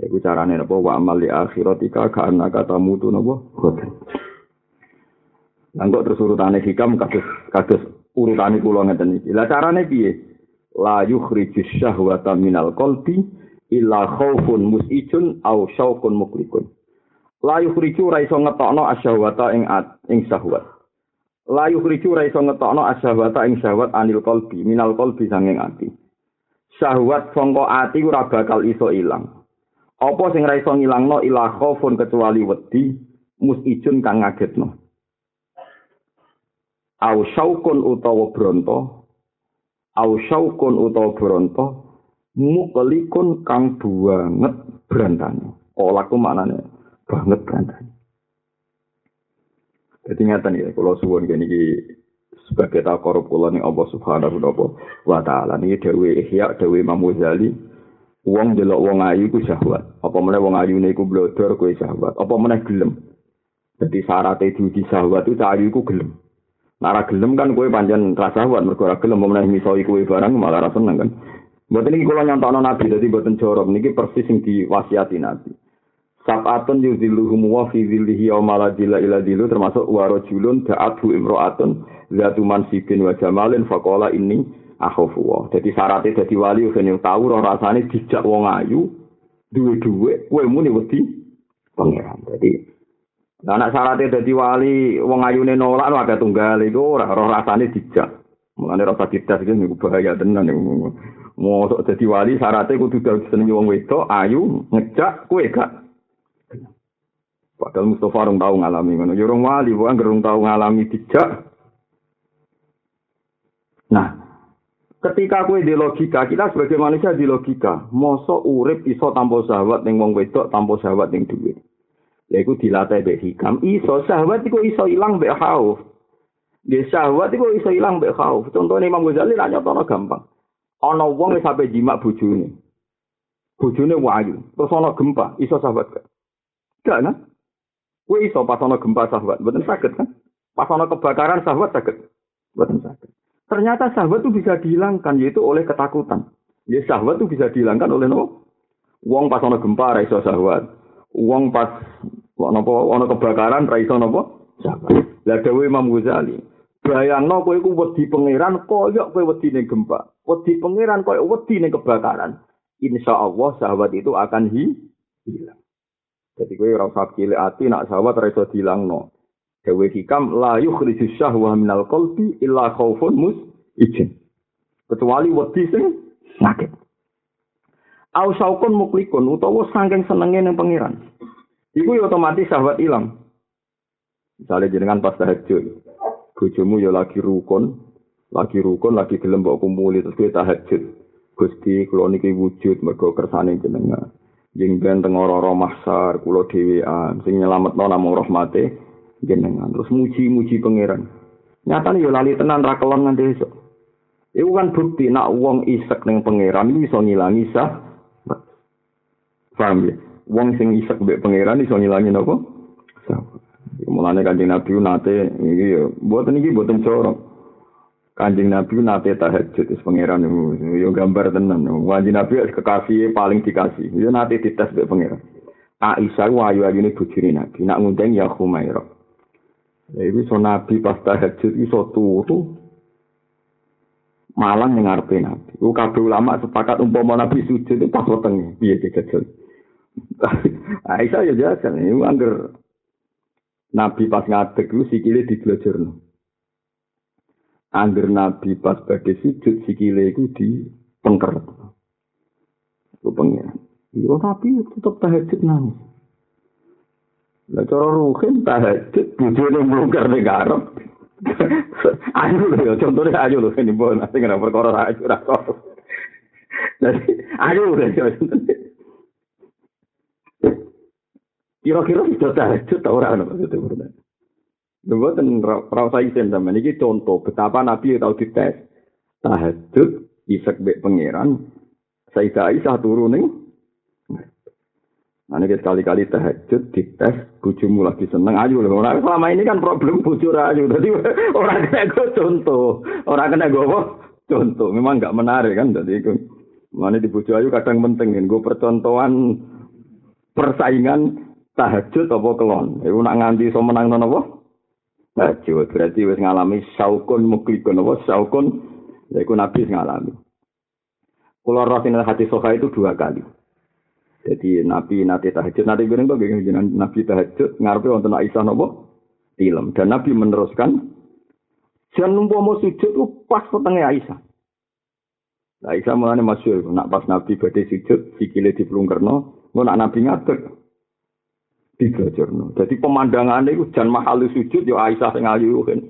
Ya ku carane napa wa amal li akhiratika ka annaka tamutu napa? Khoten. Lan kok terus urutane hikam kados kados urutane kula ngeten iki. Lah carane piye? La yukhriju syahwata minal qalbi illa khaufun musijun au syauqun muklikun. La yukhriju ra iso ngetokno asyahwata ing at ing syahwat. La yukhriju ra iso ngetokno asyahwata ing syahwat anil qalbi minal qalbi sanging ati. syahwat sangka ati ora bakal iso ilang. Apa sing ra iso ngilangno ilah kecuali wedi musijun kang ngagetno. Au syaukun utawa bronto, au syaukun utawa bronto, mukelikun kang banget brantane. Olaku maknane banget brantane. Jadi ngatan ya, kalau suwon gini sebagai takorup kula ning Allah Subhanahu wa taala. Niki dhewe ihya dhewe Imam Ghazali wong delok wong ayu ku syahwat. Apa meneh wong ayu niku blodor kuwi syahwat. Apa meneh gelem. Dadi syarat itu di syahwat itu ayu ku gelem. Nara gelem kan kowe pancen rasa mergo ora gelem. Meneh miso iku barang malah ra seneng kan. Mboten iki kula nyontokno Nabi dadi mboten jorok. Niki persis sing diwasiati Nabi Sabatun yudhilluhum wa fi dhillihi wa maladila ila dhillu termasuk warajulun da'atu imro'atun zatu mansibin wa jamalin faqala ini akhafu wa. Dadi syaratnya dadi wali ben yang tahu roh rasane dijak wong ayu duwe duwe kowe muni wedi pangeran. Jadi Nah, anak syaratnya dadi wali, wong ayune nolak, ada tunggal itu ora roh rasane dijak. Mulane rasa didas iki niku bahaya tenan niku. Mosok dadi wali syaratnya kudu dadi seneng wong wedok, ayu, ngejak kowe gak. Padahal Mustafa rong tau ngalami ngono. Ya rong wali, wong gerung tau ngalami dijak. Nah, ketika kowe di logika, kita sebagai manusia di logika, mosok urip iso tanpa sahabat ning wong wedok, tanpa sahabat ning duit. Lha iku dilatih mbek hikam, iso sahabat iku iso ilang mbek khauf. Dia sahabat iso ilang mbek khauf. Contohnya Imam Ghazali ra nyotono gampang. Ana wong wis sampe jimak bojone. Bojone wayu, terus ana gempa, iso sahabat gak? Gak kan? Kowe iso pas gempa sahabat, mboten saged kan? Pas ana kebakaran sahabat saged. Mboten saged. Ternyata sahabat itu bisa dihilangkan yaitu oleh ketakutan. Ya sahabat itu bisa dihilangkan oleh no. Wong pas ana gempa ra iso sahabat. Wong pas napa ana kebakaran ra iso napa? Sahabat. Lah dawuh Imam Ghazali, bayangno kowe iku wedi pangeran koyo kowe wedi ning gempa. Wedi pangeran koyo wedi ning kebakaran. Insya Allah sahabat itu akan hilang. Jadi kowe ora usah cilik ati nak sahabat ra iso dilangno. Dewe hikam la yukhriju syahwa minal qalbi illa khaufun mus izin. Kecuali wedi sing sakit. Au saukun muklikun utawa saking senenge ning pangeran. Iku ya otomatis sahabat ilang. Misalnya jenengan pas tahajud, bojomu ya lagi rukun, lagi rukun, lagi gelem mbok kumpuli terus kowe tahajud. Gusti kula niki wujud mergo kersane jenengan. Jeng ben teng ora mahsar kula dhewean sing nyelametno namung rahmate jenengan. Terus muji-muji pangeran. Nyatane ya lali tenan ra kelon nganti esuk. Iku kan bukti nak wong isek ning pangeran iki iso ngilangi sah. Paham ya? Wong sing isek mbek pangeran iso ngilangi napa? Sah. Mulane kanjeng Nabi nate iki ya mboten iki mboten corok. Kanjeng Nabi nate tahajud wis pangeran yo gambar tenan. Kanjeng Nabi kekasih paling dikasih. Yo nate dites mbek pangeran. Aisyah wa ayu ayune bojone Nabi nak ngundang ya Khumairah. Ya iku so Nabi pas tahajud iso turu malang ning ngarepe Nabi. Ku kabeh ulama sepakat umpama Nabi sujud pas wetenge piye dikecil. Aisyah *laughs* ya biasa, ini angger Nabi pas ngadeg lu sikile diglojorno. Angger Nabi pas badhe sujud sikile iku di pengker. Ku pengen. Yo tapi tetep tahajud nangis. Lah cara ruhin tahajud bojone mlungker ning garep. *laughs* ayo lho, contohnya ayo lho, ini bon, nanti kena perkara ayo ra Jadi, ayo lho, Kira-kira sudah tahajud tau ora ono maksudnya Mboten rasa isen sampean iki contoh betapa Nabi tau dites. Tahajud isek mbek pangeran Sayyidah Aisyah turun ning Nah, ini sekali-kali tahajud, dites, bujumu lagi seneng, ayo loh. Nah, selama ini kan problem bujur ayu. Jadi *laughs* orang kena gue contoh. Orang kena gue? Contoh. Memang nggak menarik kan. Jadi. Mana di bujuk ayu kadang penting. Gue percontohan persaingan tahajud apa kelon. Iku nak nganti iso menang apa? Tahajud berarti wis ngalami saukun muklikun apa saukun iku nabi ngalami. Kula rasin hati soha itu dua kali. Jadi nabi nanti tahajud nanti bilang kok nabi tahajud ngarepe wonten Aisyah napa? Film dan nabi meneruskan numpuk mau sujud itu pas petengnya Aisyah. Nah, Aisyah mulanya masyur, nak pas Nabi badai sujud, sikile di pelungkerno, mau nak Nabi ngadeg, digajarno. Jadi pemandangan itu jangan mahal sujud ya Aisyah sing ayu kan.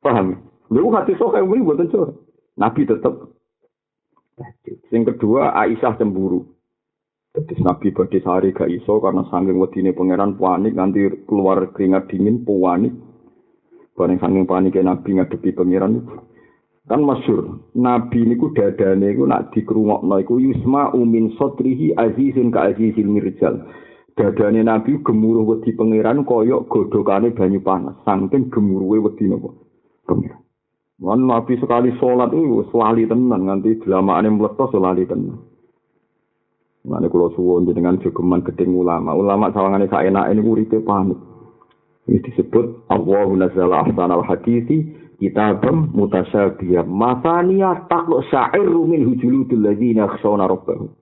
Paham? Lha hati sok ini mboten cor. Nabi tetap Sing kedua Aisyah cemburu. Jadi Nabi badhe sehari gak iso karena saking wedine pangeran panik nanti keluar keringat dingin panik. Bareng saking panik Nabi ngadepi pangeran itu. Kan masyur, Nabi niku dadane iku nak dikrungokno iku yusma umin sotrihi azizun ka azizil mirjal. Dadane nabi gemuruh wedi pangeran koyok godhokane banyu panas saking gemuruhe wedi napa pangeran Wan nabi sekali sholat itu selali tenan nganti delamakane mletos selali tenan Mane kula suwun dengan jogeman gedeng ulama. Ulama sawangane sak enak ini panik. Ini disebut Allahu nazzala ahsanal hadithi kitabam mutasyabiyah. Masaniya taqlu sa'irru min hujuludul ladzina yakhshawna rabbahum.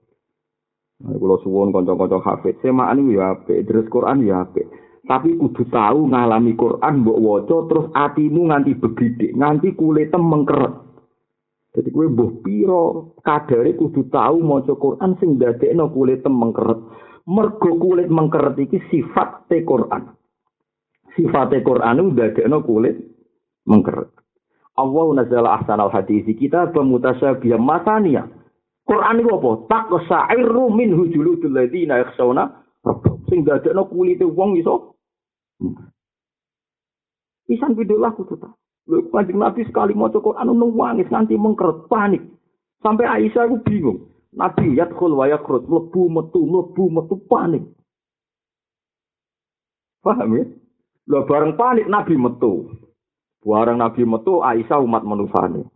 Kula suwun kanca-kanca hafid, semaan ya apik, terus Quran ya apik. Tapi kudu tahu ngalami Quran mbok waca terus atimu nganti begidik, nganti kulite mengkeret. Jadi kowe mbuh pira kadare kudu tahu maca Quran sing ndadekno kulite mengkeret. Mergo kulit mengkeret iki sifat te Quran. Sifat te Quran itu ndadekno kulit mengkeret. Allah nazala ahsanal hadis kita pemutasyabiyah masania. Quran itu apa? Tak sairu min hujuludul ladina yakhshawna rabbahum. Sing dadekno kulite wong iso Pisan video lagu tuh tak. Lho kanjeng Nabi sekali maca Quran nangis nganti mengkeret panik. Sampai Aisyah aku bingung. Nabi yadkhul wa yakrut, mlebu metu, mlebu metu panik. Paham ya? Lho bareng panik Nabi metu. Bareng Nabi metu Aisyah umat manusane.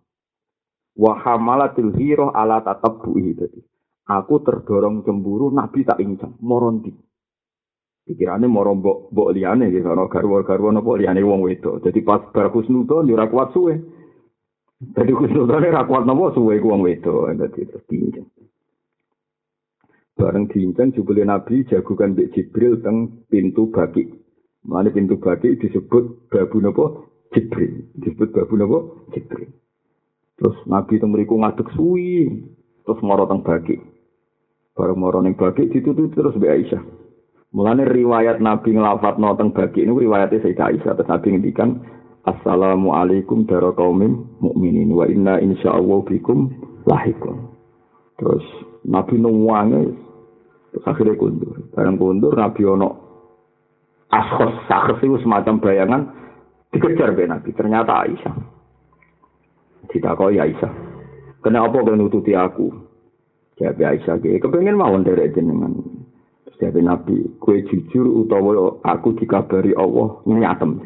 Wa hamalatil hiro ala tatabbuhi tadi. Aku terdorong cemburu Nabi tak incang, moronti. Pikirannya mau mbok mbok liane gitu, ono garwa-garwa nopo liane wong wedok. Jadi pas bar husnudon yo ora kuat suwe. Jadi husnudon ora kuat nopo suwe ku wong wedok. Dadi terus diincang. Bareng diincang jubile Nabi jagokan Mbak Jibril teng pintu baki. Mana pintu baki disebut babu nopo Jibril. Disebut babu nopo Jibril. Terus Nabi teng mriku ngadeg suwi. Terus moro teng baki. Bareng moro ning baki ditutup terus Mbak Aisyah. Mulane riwayat Nabi ngelafat teng bagi ini riwayatnya Sayyidah Aisyah. Terus Nabi ngendikan Assalamualaikum daro kaumim mukminin wa inna insyaallah bikum lahikun. Terus Nabi nungwange terus akhirnya kundur. Barang kundur Nabi ono askos sakhs itu semacam bayangan dikejar be Nabi. Ternyata Aisyah. Ditakoi Aisyah. Kenapa kau nututi aku? Jawab Aisyah, kepengen mawon dari jenengan. Jadi Nabi, kue jujur utawa aku dikabari Allah nyatem.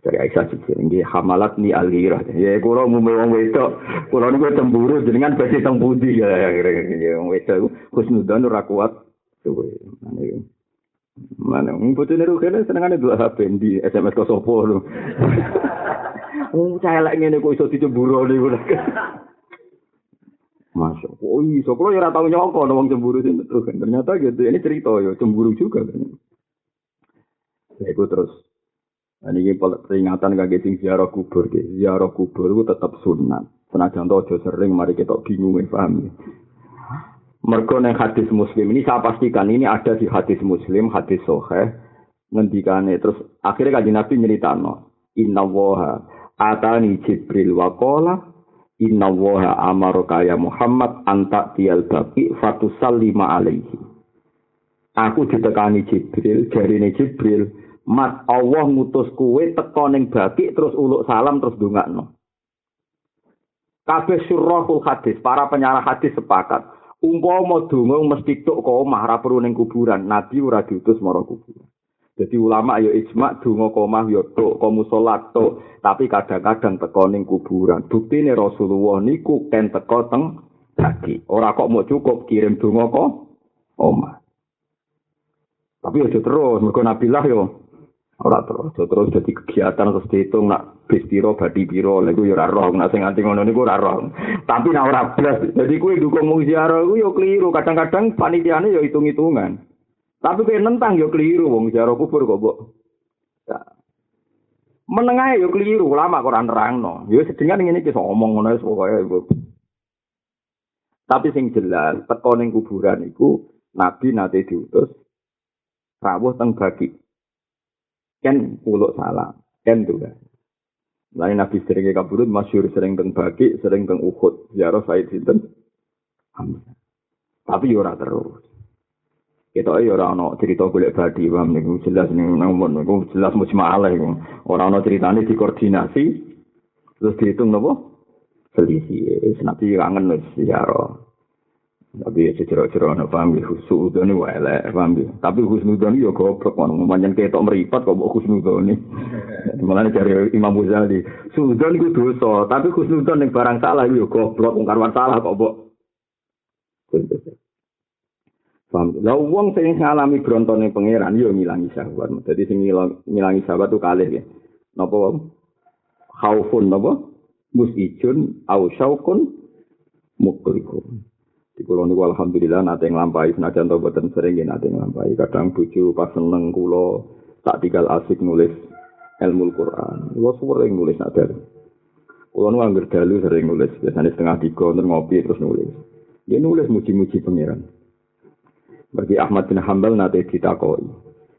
Dari Aisyah jujur, ini hamalat ni alirah. Ya, kalau mau wong wedok, kalau ini cemburu, jenengan pasti teng budi ya. Ya, wong wedok, khusnudan ora kuat. Mana, butuh niru kene senengane dua HP di SMS ke *laughs* lu. Oh, lagi ngene kok iso dicemburu niku. Masuk. Oh iya, kalau ya tahu nyokok wong cemburu sih terus kan. Ternyata gitu. Ini cerita ya, cemburu juga kan. Ya itu terus. Nah, ini peringatan kaki sing ziarah kubur ke. Ziarah kubur itu tetap sunat. Senajan to aja sering mari kita bingung ya, paham ya. Mergo neng hadis muslim ini saya pastikan ini ada di hadis muslim, hadis soheh. Ngendikane terus akhirnya kaji nabi nyeritano. Inna woha atani jibril wa Inna woha amaro kaya Muhammad anta tial baki fatusallima alaihi. Aku ditekani Jibril, jari Jibril, mat Allah ngutus kue teko ning baki terus uluk salam terus dungakno. Kabeh surahul hadis, para penyarah hadis sepakat. Umpama donga mesti tok kok omah ora perlu kuburan, nabi ora diutus marang kuburan. Jadi ulama ya ijma donga komah ya tok, komu salat tok, tapi kadang-kadang teko ning kuburan. Buktine Rasulullah niku ken teko teng lagi. Ora kok mau cukup kirim donga kok omah. Tapi aja terus, mergo Nabilah yo ora terus, aja terus dadi kegiatan terus dihitung nak bis piro badi piro lha yo ora roh nak sing nganti ngono niku ora roh. Tapi nak ora blas, dadi kuwi dukung mung ziarah kuwi yo keliru, kadang-kadang panitiane yo hitung-hitungan. Tapi kayak nentang yo keliru wong jaro kubur kok, Mbok. Ya. Menengah yo keliru, lama kok ora nerangno. Yo sedengan ngene iki omong ngono wis pokoke. Tapi sing jelas, teko ning kuburan iku Nabi nate diutus rawuh teng bagi. Kan uluk salam, kan juga. Lain Nabi sering kabudut, masyur sering teng bagi, sering teng Uhud. Ziarah Said Sinten. Tapi ora terus. Kita ya ora ana cerita golek badi, paham niku jelas ning nomor niku jelas mujmalah iku. Ora ana critane dikoordinasi terus dihitung napa? Selisih. Nabi kangen wis ya Tapi ya cecero-cero ana paham ya husnudon wae elek, paham ya. Tapi husnudon yo goblok ngono manjen ketok meripat kok mbok husnudon. Mulane *laughs* dari Imam Ghazali, sudon iku dosa, tapi husnudon ning barang salah yo goblok wong karwan salah kok mbok. Paham? Lah wong sing ngalami brontone pangeran yo ngilangi syahwat. Dadi sing ngilangi syahwat tuh kalih ya. Napa wae? Khaufun napa? Musijun au syaukun mukriku. Di kula niku alhamdulillah nate nglampahi senajan to boten sering nate nglampahi. Kadang bojo pas seneng kula tak tinggal asik nulis ilmu Quran. Kula sering nulis nak dari. Kula nu dalu sering nulis, biasanya setengah tiga ngopi terus nulis. Dia nulis muji-muji pangeran. Bagi Ahmad bin Hambal nate ditakoi.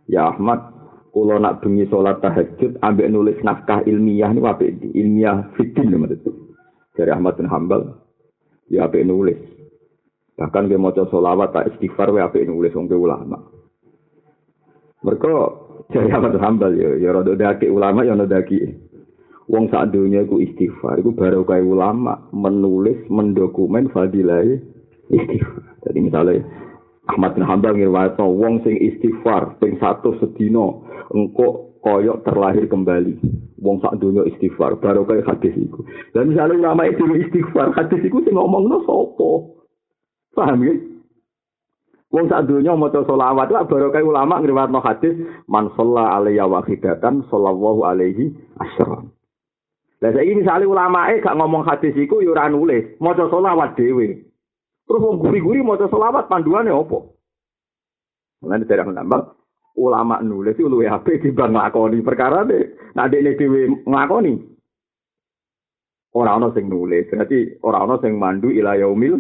Ya Ahmad, kula nak bengi salat tahajud ambek nulis naskah ilmiah niku apik ilmiah fikih maksud. Dari Ahmad bin Hambal ya apik nulis. Bahkan dia mau solawat tak istighfar wa apik nulis wong ulama. Mereka jadi apa hambal ya, ya rada daki ulama ya rada daki. Wong sak dunia iku istighfar, iku baru kayak ulama menulis, mendokumen fadilah istighfar. Jadi misalnya Ahmad bin Hambal ngirwato wong sing istighfar ping satu sedino engko koyok terlahir kembali. Wong sak dunia istighfar, baru kayak hadis iku. Dan misalnya ulama itu istighfar, hadis iku sing ngomongno sopo. Paham ya? Wong sak donya maca selawat lah barokah ulama ngriwatno hadis man shalla alaiya wahidatan sallallahu alaihi asyram. Lah saiki misale ulamae gak ngomong hadis iku ya ora nulis, maca selawat dhewe. Terus wong guri-guri maca selawat panduane opo? Mulane derek nambah ulama nulis itu luwih apik timbang nglakoni perkara ne. Nek dene dhewe nglakoni. Ora ana sing nulis, berarti ora ana sing mandu ila yaumil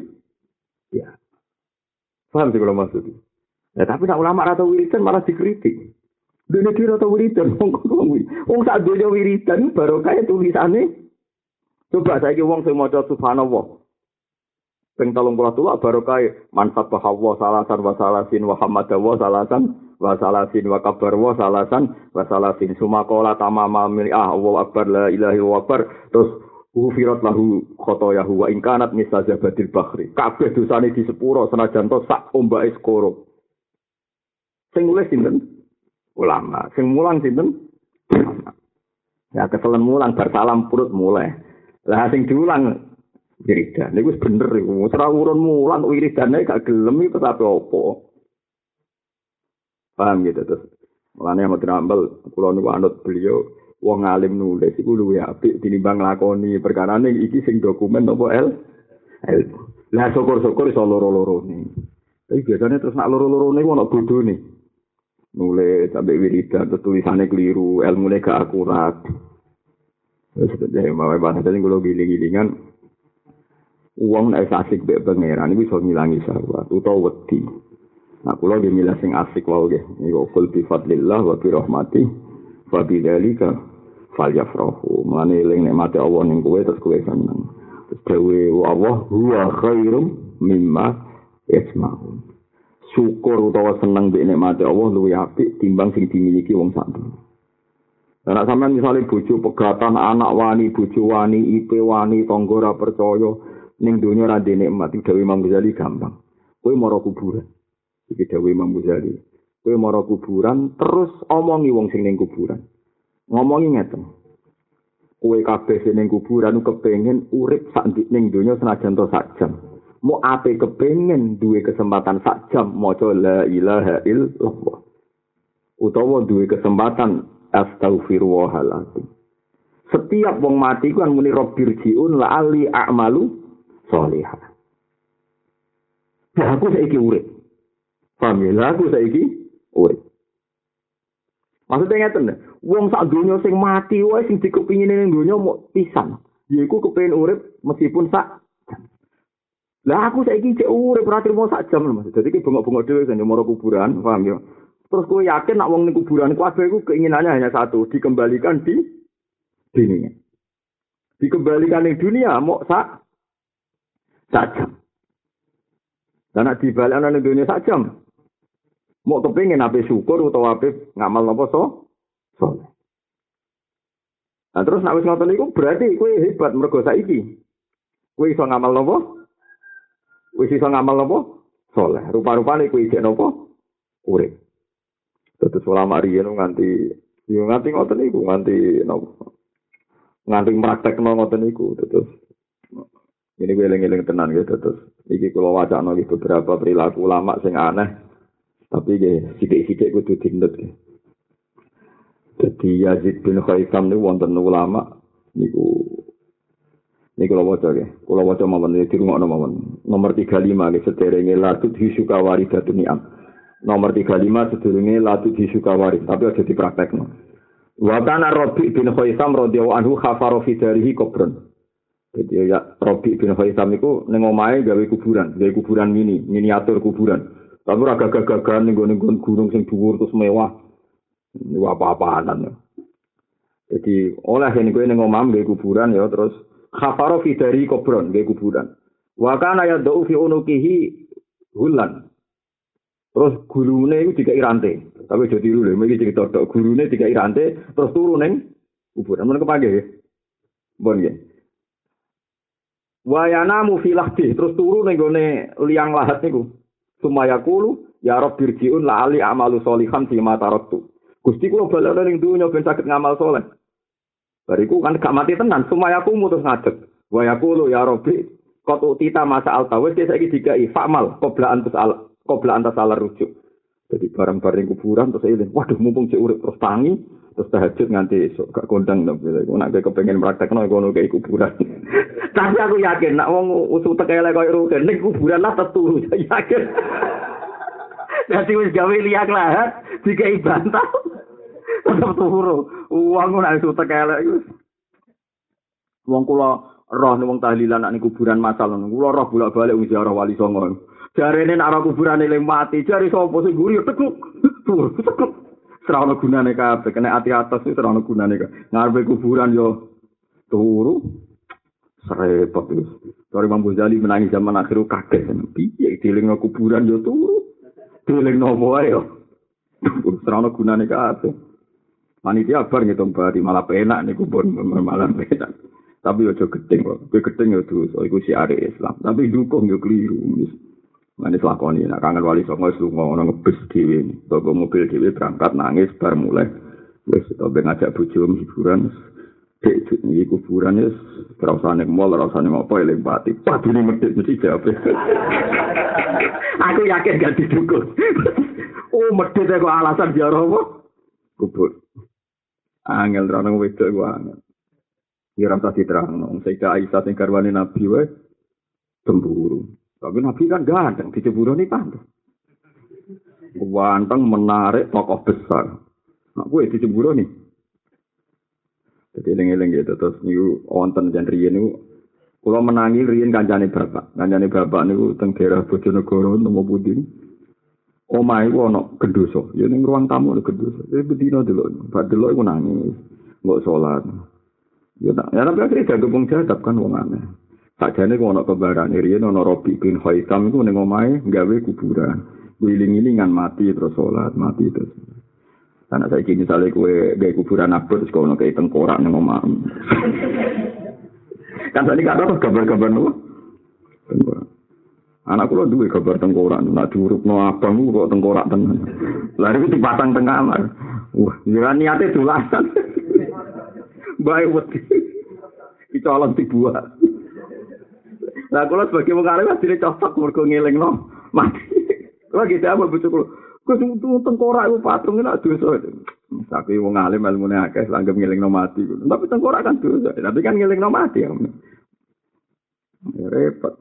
Ya. Paham sih kalau maksud Ya tapi nak ulama atau wiridan malah dikritik. Dene kira atau wiridan *laughs* wong wong sak donya wiridan baru kaya tulisane. Coba saiki wong sing maca subhanallah. Ping tolong puluh tulak baru kaya mansab bahwa salasan wa salasin wa hamada wa salasan wa salasin wa kabar wa salasan wa salasin sumakola tamama ah wa akbar la ilahi wa akbar terus Ufirat lahu khotoyahu wa ingkanat misazabatil bakhri. Kabeh dosane di sepuro senajan to sak ombake skoro. Sing nulis sinten? Ulama. Sing mulang sinten? Ya keselen mulang bar salam purut mulai. Lah sing diulang wiridan. Niku wis bener iku. Ora urun mulang wiridane gak gelem iki tapi opo. Paham gitu terus. Mulane Ahmad Rambal, kula niku anut beliau wong alim nulis iku luwih apik tinimbang lakoni perkara ning iki sing dokumen apa el el lah syukur-syukur iso loro-loro tapi biasanya terus nak loro-loro ni ono bodoh nih nulis sampai wiridan terus tulisannya keliru ilmu gak akurat terus jadi mau bahasa tadi kalau giling-gilingan uang naik asik be pangeran bisa ngilangi sahabat utawa wedi. Nah kalau dia milah sing asik wae nggih. Niku kul bi fadlillah wa bi rahmati fa bi fal yafrahu mane eling nikmate Allah ning kowe terus kowe seneng. Terus dewe Allah huwa khairum mimma yasmaun syukur utawa seneng mbek nikmate Allah luwih apik timbang sing dimiliki wong sak Anak sampean misalnya bojo pegatan, anak wani, bojo wani, ipe wani, tonggo ra percaya, ning dunia ra dene nikmat, Dewi Imam Ghazali gampang. Kowe mara kuburan. Iki Dewi Imam Ghazali. Kowe mara kuburan, terus omongi wong sing ning kuburan. ngomongi ngeten. Kowe kabeh sing kuburan kepengin urip sak ning donya senajan to sak jam. Mau ape kepengin duwe kesempatan sak jam maca la ilaha illallah. Utawa duwe kesempatan astaghfirullahaladzim. Setiap wong mati kan muni rabbir jiun la ali a'malu sholihah. Ya aku saiki urip. Paham ya? Aku saiki urip. Maksudnya ngeten, wong sak donya sing mati wae sing dikepingin ning donya mau pisan. Yaiku kepengin urip meskipun sak Lah aku saiki cek urip ora trimo sak jam lho Mas. Dadi ki bengok-bengok dhewe kuburan, paham ya? Terus kowe yakin nak wong ning kuburan kabeh iku keinginannya hanya satu, dikembalikan di dunia. Dikembalikan ning dunia mau sak sak jam. Dan nak dibalik ning dunia sak Mau kepingin apa syukur atau apa ngamal nopo so? Soleh. Nah terus nak wis ngoten iku berarti kue hebat mergo saiki. Kue iso ngamal nopo? Wis iso ngamal nopo? Soleh. Rupa-rupane kue isih nopo? Urip. Terus ulama riyen nganti yo nganti ngoten iku nganti nopo? Nganti praktekno ngoten iku terus ini gue eling-eling tenan gitu terus iki kalau wacana gitu beberapa perilaku ulama sing aneh Tapi ya, sidik-sidik kudu dindut. Jadi Yazid bin Khaisam ini wonten ulama niku Ini kalau waca ya, kalau waca mawon ya dirungokno mawon. Nomor 35 nggih sederenge latut hisuka waridatun ni'am. Nomor 35 sederenge latut hisuka warid, tapi aja dipraktekno. Wa kana Rabi bin Khaisam radhiyallahu anhu khafara fi darihi kubron. Jadi ya Rabi bin Khaisam iku ning omahe gawe kuburan, gawe kuburan mini, miniatur kuburan. Tapi gagah-gagahan ning gunung sing dhuwur terus mewah. Ini apa-apaan. Jadi oleh ini gue ngomam di kuburan ya terus khafaro dari kubron di kuburan. Wa kana yad'u fi unukihi hulan. Terus gurune itu tiga irante. Tapi jadi dulu lho, iki cerita tok gurune tiga irante terus turun neng kuburan. Mun kepake ya. Bon ya. Wa yanamu fi lahdi terus turun ning gone liang lahat niku. Sumaya kulu ya rabbirjiun la ali amalu solihan fi ma taraktu. Gusti kula balik ning dunya ben saged ngamal soleh. Bariku kan gak mati tenan, semua aku mutus ngadeg. Wa yaqulu ya Rabbi, qad utita masa dia saiki dikai fakmal qabla antas al qabla antas al rujuk. Jadi barang-barang kuburan terus eling, waduh mumpung cek urip terus tangi, terus tahajud nganti esok gak kondang tapi aku nak kepengen praktekno kono kayak kuburan. *laughs* Tapi aku yakin nak wong usul tekele koyo rugen ning kuburan lah teturu *laughs* yakin. Dadi wis gawe liak lahat dikai bantal. *laughs* tetep turu. Wong ora iso tekelek iku. Wong kula roh wong tahlilan nek kuburan masal ngono. Kula roh bolak-balik wis ora wali songo. Jarene nek ora kuburan eling mati, jare sapa sing guri tekuk. Turu tekuk. Serana gunane kabeh, kena ati atas itu serana gunane. Ngarepe kuburan yo turu. Serepot itu. Dari Imam Ghazali menangis zaman akhir kaget. Piye dieling kuburan yo turu. Dieling nopo ae yo. Serana gunane kabeh. Panitia bar ngitung bari malah penak niku pun malah penak. Tapi ojo gedeng kok. Kowe gedeng yo dosa iku siare Islam. Tapi dukung yo keliru. Manis lakoni nak kangen wali songo wis lunga ono ngebes dhewe. Toko mobil dhewe berangkat nangis bar mulai. Wis to ngajak bojo hiburan. Dek iki kuburan wis nek mall nek apa eling pati. Padune medhit mesti jawab. *laughs* Aku yakin gak didukung. *laughs* oh medhit kok alasan biar apa? Kubur. angel terang wedok iku angel. Ya ora tadi terang, Sayyidah Aisyah sing garwane Nabi wae cemburu. Tapi Nabi kan ganteng, dicemburu nih pantas. Ganteng menarik tokoh besar. Nah, gue dicemburu nih. Jadi eling-eling gitu terus niku wonten jan riyen niku kula menangi riyen kancane bapak. Kancane bapak niku teng daerah Bojonegoro nomo pundi. omahe ku ana gendoso ya ning ruang tamu ana gendoso ya bedino delok bak delok iku nangis mbok salat ya tak ya tapi akhirnya jago pun jadap kan wong aneh sakjane ku ana kebaran riyen ana Robi bin Khaitam iku ning omahe gawe kuburan wiling-wilingan mati terus salat mati terus Karena saya kini misalnya kue gaya kuburan abad, terus kau kayak tengkorak nih ngomong. *laughs* kan tadi kata tuh gambar-gambar nuh. Tengkorak. Anak kula duwe kabar tengkorak, nak diurupno abang kok tengkorak tenan. Lah iki dipasang teng kamar. Wah, ya niate dolanan. *laughs* Bae wedi. Dicolong dibuat. Lah kula sebagai wong alim asline cocok mergo ngelingno mati. Kula gitu apa butuh kula. Kok tengkorak iku patung nek dosa. Tapi wong alim ilmune akeh langgep ngelingno mati. Tapi tengkorak kan dosa. Tapi kan ngelingno mati ya. Repot.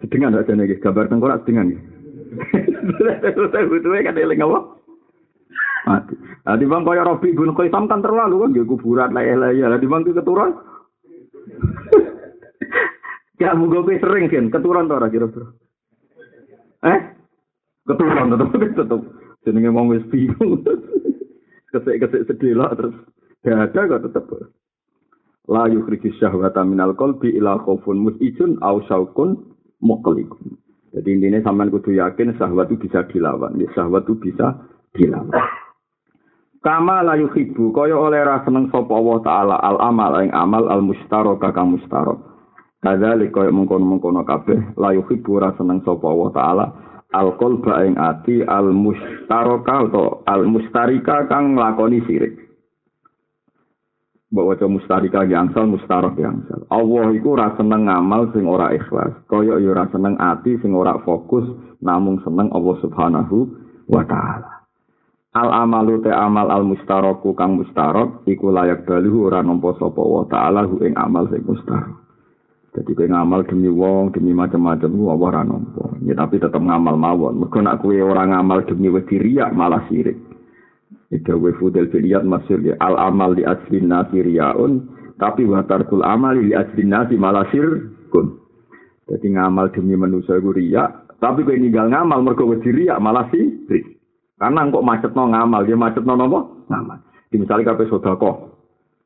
Sedengan aja nih, gambar tengkorak sedengan. Butuhnya kan eling apa? Mati. Nah, bang kaya Robi bin Qaisam kan terlalu kan, dia kuburan lah lah ya. Di bang keturun. Ya, mau gue sering kan, keturun tuh kira-kira. Eh? Keturun tetep *laughs* tetep. Jenenge mau wis bingung. *laughs* Kesek-kesek sedih lah terus. Ya ada kok tetep. La yukhriju syahwata minal qalbi ila khaufun musijun au syaukun muklikum. Jadi intinya sampean kudu yakin syahwat itu bisa dilawan. Ya, syahwat itu bisa dilawan. Kama la yuhibbu kaya oleh ra seneng sapa Allah taala al amal ing amal al mustarok kang mustarok. Kadzalik kaya mengkono-mengkono kabeh la yuhibbu ra seneng sapa Allah taala al qalba ing ati al mustaraka atau al mustarika kang nglakoni sirik. mbok waca mustarika yangsal mustarok yangsal. Allah iku ora seneng ngamal sing ora ikhlas. Kaya ya ora seneng ati sing ora fokus namung seneng Allah Subhanahu wa taala. al amalu te amal al mustaraku kang mustarok iku layak balu ora nampa sapa wa taala hu ing amal sing mustarok Jadi kowe ngamal demi wong, demi macam-macam ku apa ora. Ya tapi tetep ngamal mawon. Mergo nek kowe ora ngamal demi riya malah sirik. Itu wa fudel filiyat masyur ya. Al amal di aslin nasi riyaun. Tapi wa tarkul amal di aslin nasi malah sirkun. Jadi ngamal demi manusia ku riya. Tapi kowe ninggal ngamal wedi riya malah sirik. Karena kok macetno ngamal, dia macetno nopo? Ngamal. Di misalnya kabeh sedekah.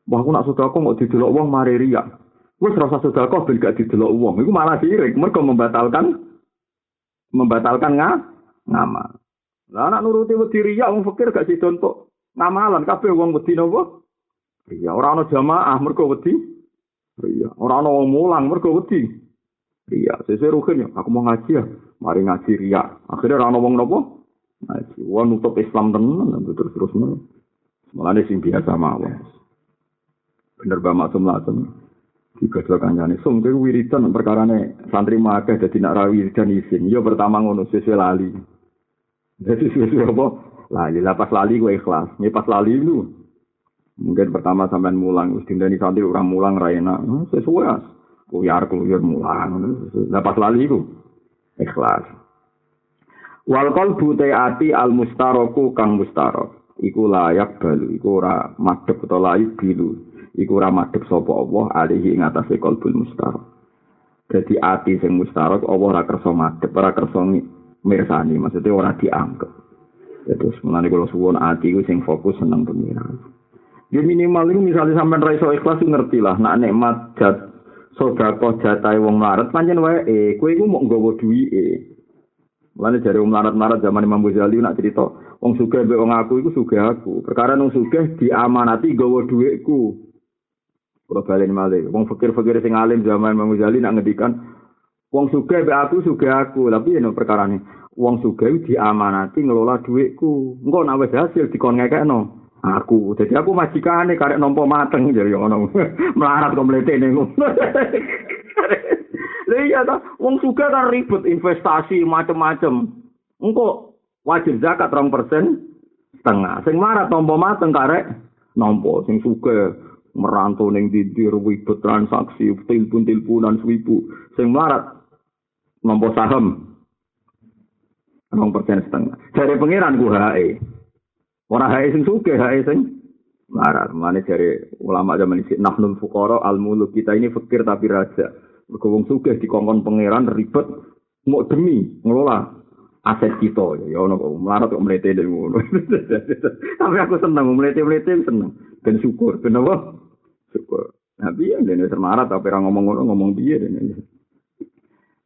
Wah aku nak sedekah kok didelok wong mari riya. Wes rasa sedekah ben gak didelok wong. Iku malah sirik, mergo membatalkan membatalkan nga, ngamal. Lah anak nuruti wedi riya wong fikir gak sida untuk ngamalan kabeh wong wedi napa? Riya ora ana jamaah mergo wedi riya. Ora ana wong mulang mergo wedi riya. Sesuk rukin ya, aku mau ngaji ya. Mari ngaji riya. Akhirnya ora ana wong napa? Ngaji. Wong nutup Islam tenan terus terus Mulane sing biasa mawon. Bener Mbak Maksum Latem. Digodhog kancane. Sum kuwi wiridan perkarane santri makeh dadi nak rawi wiridan isin yo pertama ngono sesuai lali. Dadi sesuai apa? Lali. Lah pas lali gue ikhlas. Nih pas lali lu. Mungkin pertama sampean mulang wis dindani santri orang mulang ra enak. Hmm, sesuai as. Kuyar kuyar mulang. Lah pas lali ku ikhlas. Wal qalbu ati al mustaraku kang mustarok iku layak balu. Iku ora madhep utawa layak bilu iku ora madhep sapa Allah alihi ing atase qalbul mustarok. Dadi ati sing mustarok Allah ora kersa madhep, ora kersa mirsani, maksudnya ora dianggap. Terus mulane kula suwun ati ku sing fokus seneng pengiran. Ya minimal itu misalnya sampean ra iso ikhlas ngerti lah nak nikmat jat sedekah jatahe wong larat pancen wae eh kowe iku mok nggawa duwike. Mulane jare wong larat-larat zaman Imam Ghazali nak cerita wong sugih mbek wong aku iku sugih aku. Perkara wong sugih diamanati nggawa dhuwitku. Kalau balen malih, wong fakir-fakir sing alim zaman Imam Ghazali nak ngedikan, wong sugih be aku sugih aku, tapi ya perkara nih, wong sugih diamanati ngelola duitku, engkau nak wis hasil dikon ngekekno. Aku, jadi aku majikane karek nompo mateng jadi ngono. *laughs* Melarat kok mletene ngono. *laughs* Lha iya ta, wong sugih kan ribet investasi macem-macem. Engko wajib zakat 2% setengah. Sing nompo mateng karek nompo sing sugih merantau ning dindir ribet transaksi telepon teleponan swibu. Sing melarat nompo saham. Enam persen setengah. Dari pangeran ku hae. Ora hae sing suke hae sing melarat. Mana dari ulama zaman ini nahnul fukoro al muluk kita ini fakir tapi raja. Berkebung suke di kongkon pangeran ribet mau demi ngelola aset kita. Ya ono melarat kok melete *laughs* tapi aku seneng melete melete seneng Dan syukur, kenapa? Syukur. Nabi ya, dan termarah tapi orang ngomong-ngomong, ngomong biar.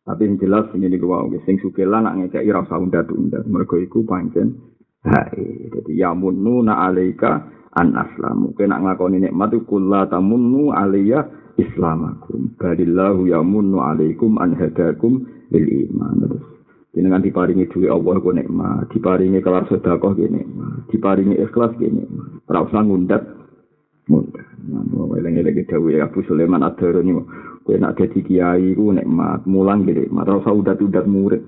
Tapi yang jelas ini gue wow, sing suke lah nak ngekei rasa unda-unda. Mereka iku pancen hae. Jadi ya munnu na alaika an aslamu. Kena nak ngakoni nikmat kulla tamunnu alaiya islamakum. Balillahu ya munnu alaikum an hadakum lil iman. Terus jenengan diparingi duit Allah ku nikmat, diparingi kelar sedekah ki nikmat, diparingi ikhlas ki nikmat. Ora usah ngundat mudah. Nah, eleng-eleng dawe Abu Sulaiman Adharo ini, kowe nak dadi kiai ku nikmat, mulang gede, mat ora usah udat-udat murid.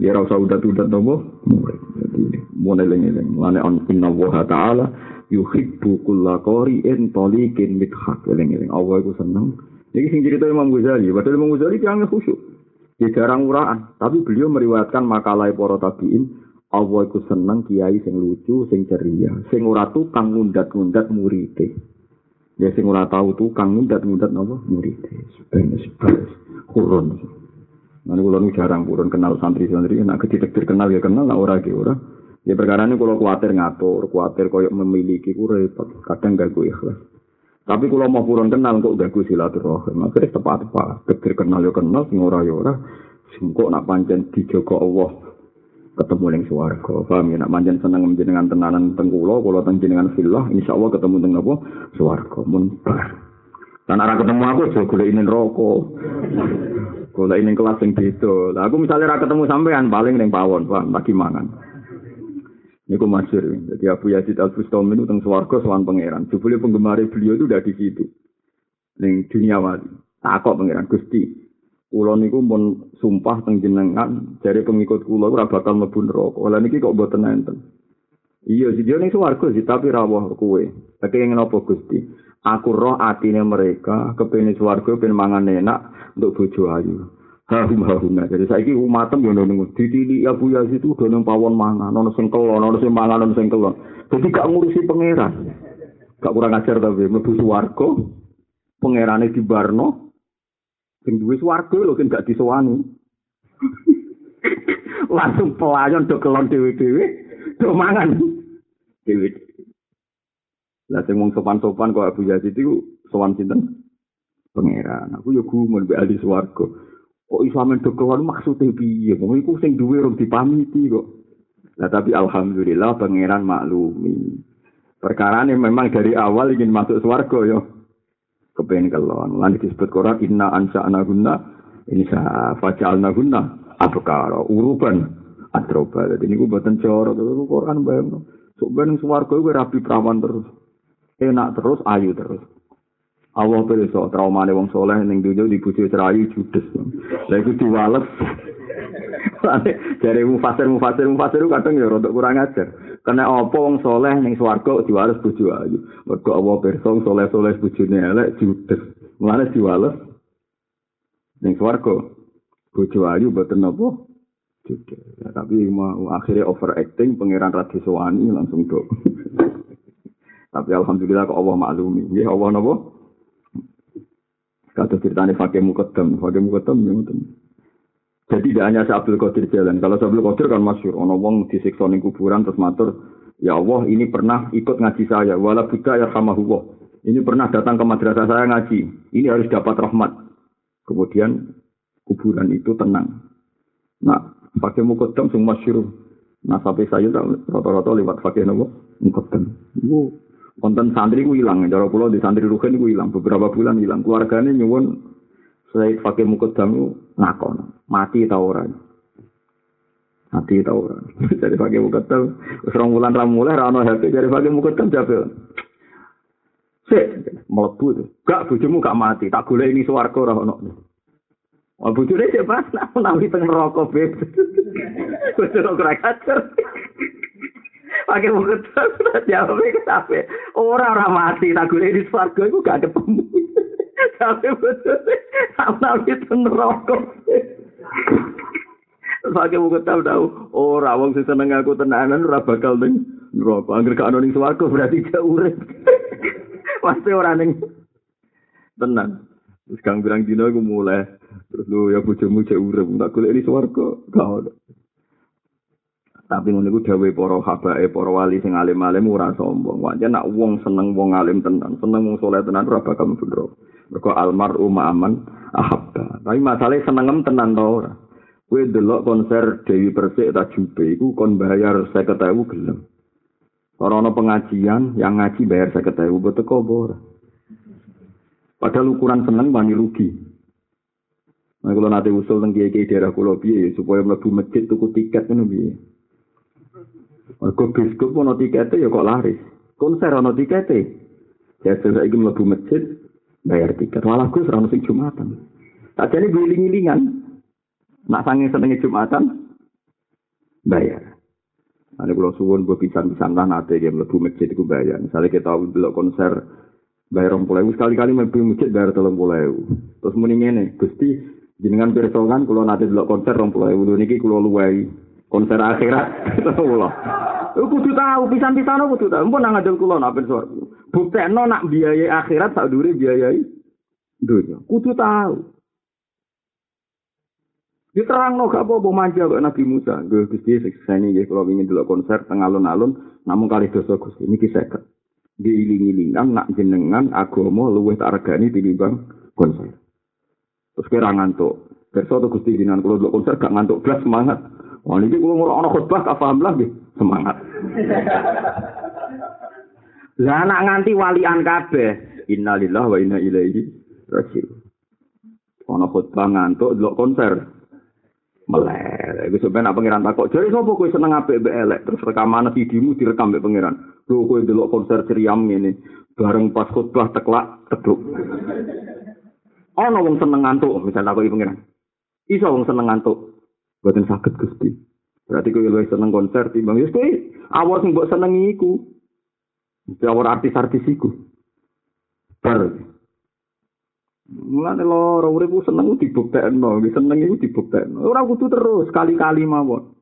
Ya ora usah udat-udat nopo murid. Jadi mun eleng-eleng, mane on inna wa ta'ala yuhibbu kulla qari'in taliqin mithaq eleng-eleng. Allah iku seneng. Iki sing cerita Imam Ghazali, padahal Imam Ghazali yang khusyuk. Dia jarang uraan, tapi beliau meriwayatkan makalah para tabiin Allah iku seneng kiai sing lucu, sing ceria, sing ora tukang ngundat-ngundat murite. Ya sing ora tau tukang ngundat-ngundat napa murite. Sebenarnya sebab kurun. Nanti kalau jarang kurun kenal santri-santri, nak ketika terkenal ya kenal, lah ora ge ora. Ya perkara ini kalau khawatir ngatur, khawatir koyok memiliki ku repot, kadang gak gue ikhlas. Tapi kalau mau kurun kenal kok gak gue silaturahim, akhirnya tepat-tepat. Ketika kenal ya kenal, sing ora ya ora. Sing kok nak pancen dijogo Allah ketemu ning swarga. Paham ya nak manjen seneng menjenengan tenanan teng kula, kula teng jenengan fillah, insyaallah ketemu teng apa? Swarga. Mun bar. Lan ora ketemu aku aja golek ini rokok. Golek ini kelas sing beda. Lah aku misalnya ora ketemu sampean paling ning pawon, Pak, lagi mangan. Niku masyur. Jadi Abu Yazid Al-Bustami itu teng swarga sowan pangeran. Jebule penggemar beliau itu udah di situ. Ning dunia wali. Takok pangeran Gusti, Kulo niku pun sumpah teng jenengan dari pengikut kulo ora bakal mlebu neraka. Lah niki kok mboten enten. Iya, sih dia ning swarga sih, tapi rawuh kowe. Tapi yang apa Gusti? Aku roh atine mereka kepene swarga ben mangan enak untuk bojo ayu. Hahuna. Jadi saiki umatem yo nang ditili Abu Yazid itu udah nang pawon mangan, ono sing kelon, ono sing mangan, ono sing kelon. Jadi gak ngurusi pangeran. Gak kurang ajar tapi mlebu swarga. Pangerane di Barno. Sing duwe swarga lho kan gak disowani. *laughs* Langsung pelayan do kelon dhewe-dhewe, do mangan. Dewi. Lah sing wong sopan-sopan kok Abu Yazid iku sowan sinten? Pangeran. Aku yo gumun mbek ahli swarga. Kok iso amen dokowan maksude piye? Wong iku sing duwe rong dipamiti kok. Lah tapi alhamdulillah pangeran maklumi. Perkara ini memang dari awal ingin masuk swarga yo. Kepengen kelon. Lan disebut Quran inna ansa'na gunna ini sa faja'alna gunna abkara uruban atroba. Jadi ini gue buatan corot. Quran bayang. Sok ben swarga rapi prawan terus. Enak terus, ayu terus. Allah pirsa traumane wong soleh ning dunya dibujuk cerayu judes. Lah iku diwales. *laughs* Jare mufasir mufasir mufasir kadang ya rada kurang ajar. Kena apa wong soleh ning swarga diwales bojo ayu. Mergo Allah pirsa soleh-soleh bojone elek judes. Mulane diwales ning swarga bojo ayu boten napa Ya, tapi mau akhirnya overacting pangeran Radiswani langsung do. *laughs* tapi alhamdulillah kok Allah maklumi. Ya Allah napa? Kata ceritanya fakir mukaddam, fakir mukaddam ya Jadi tidak hanya Abdul Qadir jalan. Kalau Abdul Qadir kan masyur. Ono wong disiksa kuburan terus matur, "Ya Allah, ini pernah ikut ngaji saya. Wala buddha ya sama huwa. Ini pernah datang ke madrasah saya ngaji. Ini harus dapat rahmat." Kemudian kuburan itu tenang. Nah, pakai mukodam sing masyur. Nah sampai saya rata-rata lewat pakai nopo mukodam. Ibu konten santri ku hilang. Cara pulau di santri rugen ku hilang. Beberapa bulan hilang. Keluarganya nyuwun saya pakai mukodam itu ngakon. Mati tau orang. Mati tau orang. *laughs* Jadi pakai mukodam. Serang bulan ramuleh rano happy. Jadi pakai mukodam jabe. Sik, melebu itu. Gak, bujumu gak mati. Tak gula ini suarga rano. Wah bojone cek pas nak nawi teng neraka beb. *laughs* Bojone ora kacer. Pakai mau ketok *laughs* jawab ke sampe. Ora ora mati tak gule di swarga iku gak ketemu. Tapi bojone nawi teng neraka. Pakai mau ketok tau. Ora wong sing seneng aku tenanan ora bakal ning neraka. Angger gak ono ning swarga berarti gak urip. *laughs* Pasti ora ning tenan. Terus kang bilang dino aku mulai Terus lu ya bojomu cek urip, tak golek di swarga, gak ono. Tapi ngono iku dawuhe para habae, para wali sing alim-alim ora sombong. Wajan nak wong seneng wong alim tenan, seneng wong saleh tenan ora bakal neraka. Mergo almar'u ma'aman ahabba. Tapi masalahnya senengem tenan to ora. Kowe delok konser Dewi Persik ta Jube iku kon bayar 50.000 gelem. Ora ana pengajian yang ngaji bayar 50.000 betul kok ora. Padahal ukuran seneng wani rugi. Nah, kalau nanti usul tentang kiai daerah kulo piye supaya mlebu masjid tuku tiket ngono piye. Mergo biskup ono tiketnya ya kok laris. Konser ono tiketnya. Ya saiki mlebu masjid bayar tiket. Walah Gus ora sing Jumatan. Sajane giling-gilingan. Nak sange senenge Jumatan bayar. Ane kalau suwun gue pisan-pisan lah nate dia mlebu masjid iku bayar. Misalnya kita delok konser bayar rong sekali-kali mlebu masjid bayar telung Terus muni ngene, Gusti jenengan persoalan kalau nanti dulu konser rong pulau ewu niki kalau luwai konser akhirat *laughs* pulau Aku kudu tahu pisan-pisan kudu tahu. Mpun nang ngajeng kula nak pirsa. Buktekno nak biayai akhirat sak dure biayai dunia. Kudu tahu. Diterangno gak apa-apa manja kok Nabi Musa. Gue Gusti sekseni nggih kalau ingin dulu konser teng alun-alun namun kali dosa Gusti niki seket. Diiling-ilingan nak jenengan agama luwih tak regani tinimbang konser. Terus kira ngantuk. Besok tuh gusti jinan kalau dulu konser gak ngantuk belas semangat. Wah ini gue ngurang anak khutbah gak paham lah semangat. Lah anak nganti walian kabeh. Innalillah wa inna ilaihi rajiun. Ana khutbah ngantuk delok konser. Melek. Iku sampeyan apa pengiran takok. Jadi sapa kowe seneng apik mbek elek terus rekaman videomu direkam mbek pengiran. Lho kowe delok konser ceriam ngene. Bareng pas khutbah teklak teduk. ana wong seneng ngantuk misal aku iki pengiran iso wong seneng ngantuk boten saged Gusti berarti kowe luwih seneng konser timbang wis kowe awor sing mbok senengi iku. Awor artis-artis iku. Bar. Mulane loro urip seneng dibuktekno, seneng iku dibuktekno. Ora kudu terus kali-kali mawon.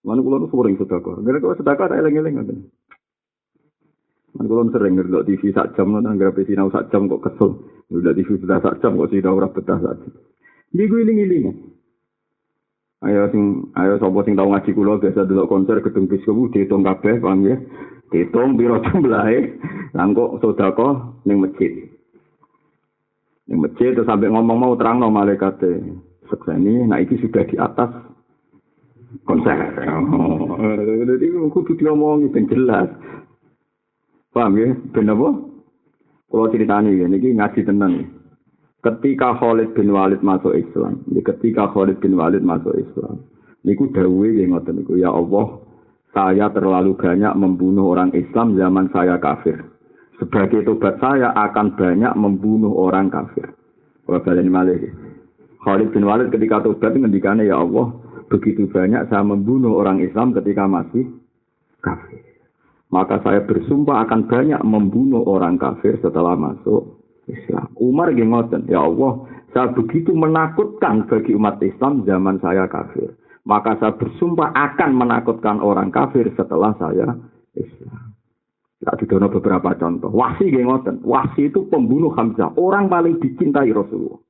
Mana kulo sering sedekah. Gara kok sedekah tak eling-eling ngoten. Mana kulo sering ndelok TV sak jam nang gara sinau sak jam kok kesel. Ndelok TV sudah sak jam kok sinau ora betah sak jam. Iki iling-iling. Ayo sing ayo sapa sing tau ngaji kula biasa delok konser gedung biskop diitung kabeh paham ya. Diitung piro jumlahe. Lah kok sedekah ning masjid. Ning masjid terus sampai ngomong mau terang no malaikat sekseni, nah iki sudah di atas konser. Jadi kudu diomongi ben jelas. Paham ya? Ben apa? Kalau ceritanya ya, ini ngaji tenang. Ketika Khalid bin Walid masuk Islam, ya ketika Khalid bin Walid masuk Islam, niku dawe yang ngoten niku ya Allah, saya terlalu banyak membunuh orang Islam zaman saya kafir. Sebagai tobat saya akan banyak membunuh orang kafir. Kalau balik malih. Khalid bin Walid ketika tobat ngendikane ya Allah, begitu banyak saya membunuh orang Islam ketika masih kafir. Maka saya bersumpah akan banyak membunuh orang kafir setelah masuk Islam. Umar ngoten, ya Allah, saya begitu menakutkan bagi umat Islam zaman saya kafir. Maka saya bersumpah akan menakutkan orang kafir setelah saya Islam. Tak didono beberapa contoh. Wasi ngoten. Wasi itu pembunuh Hamzah. Orang paling dicintai Rasulullah.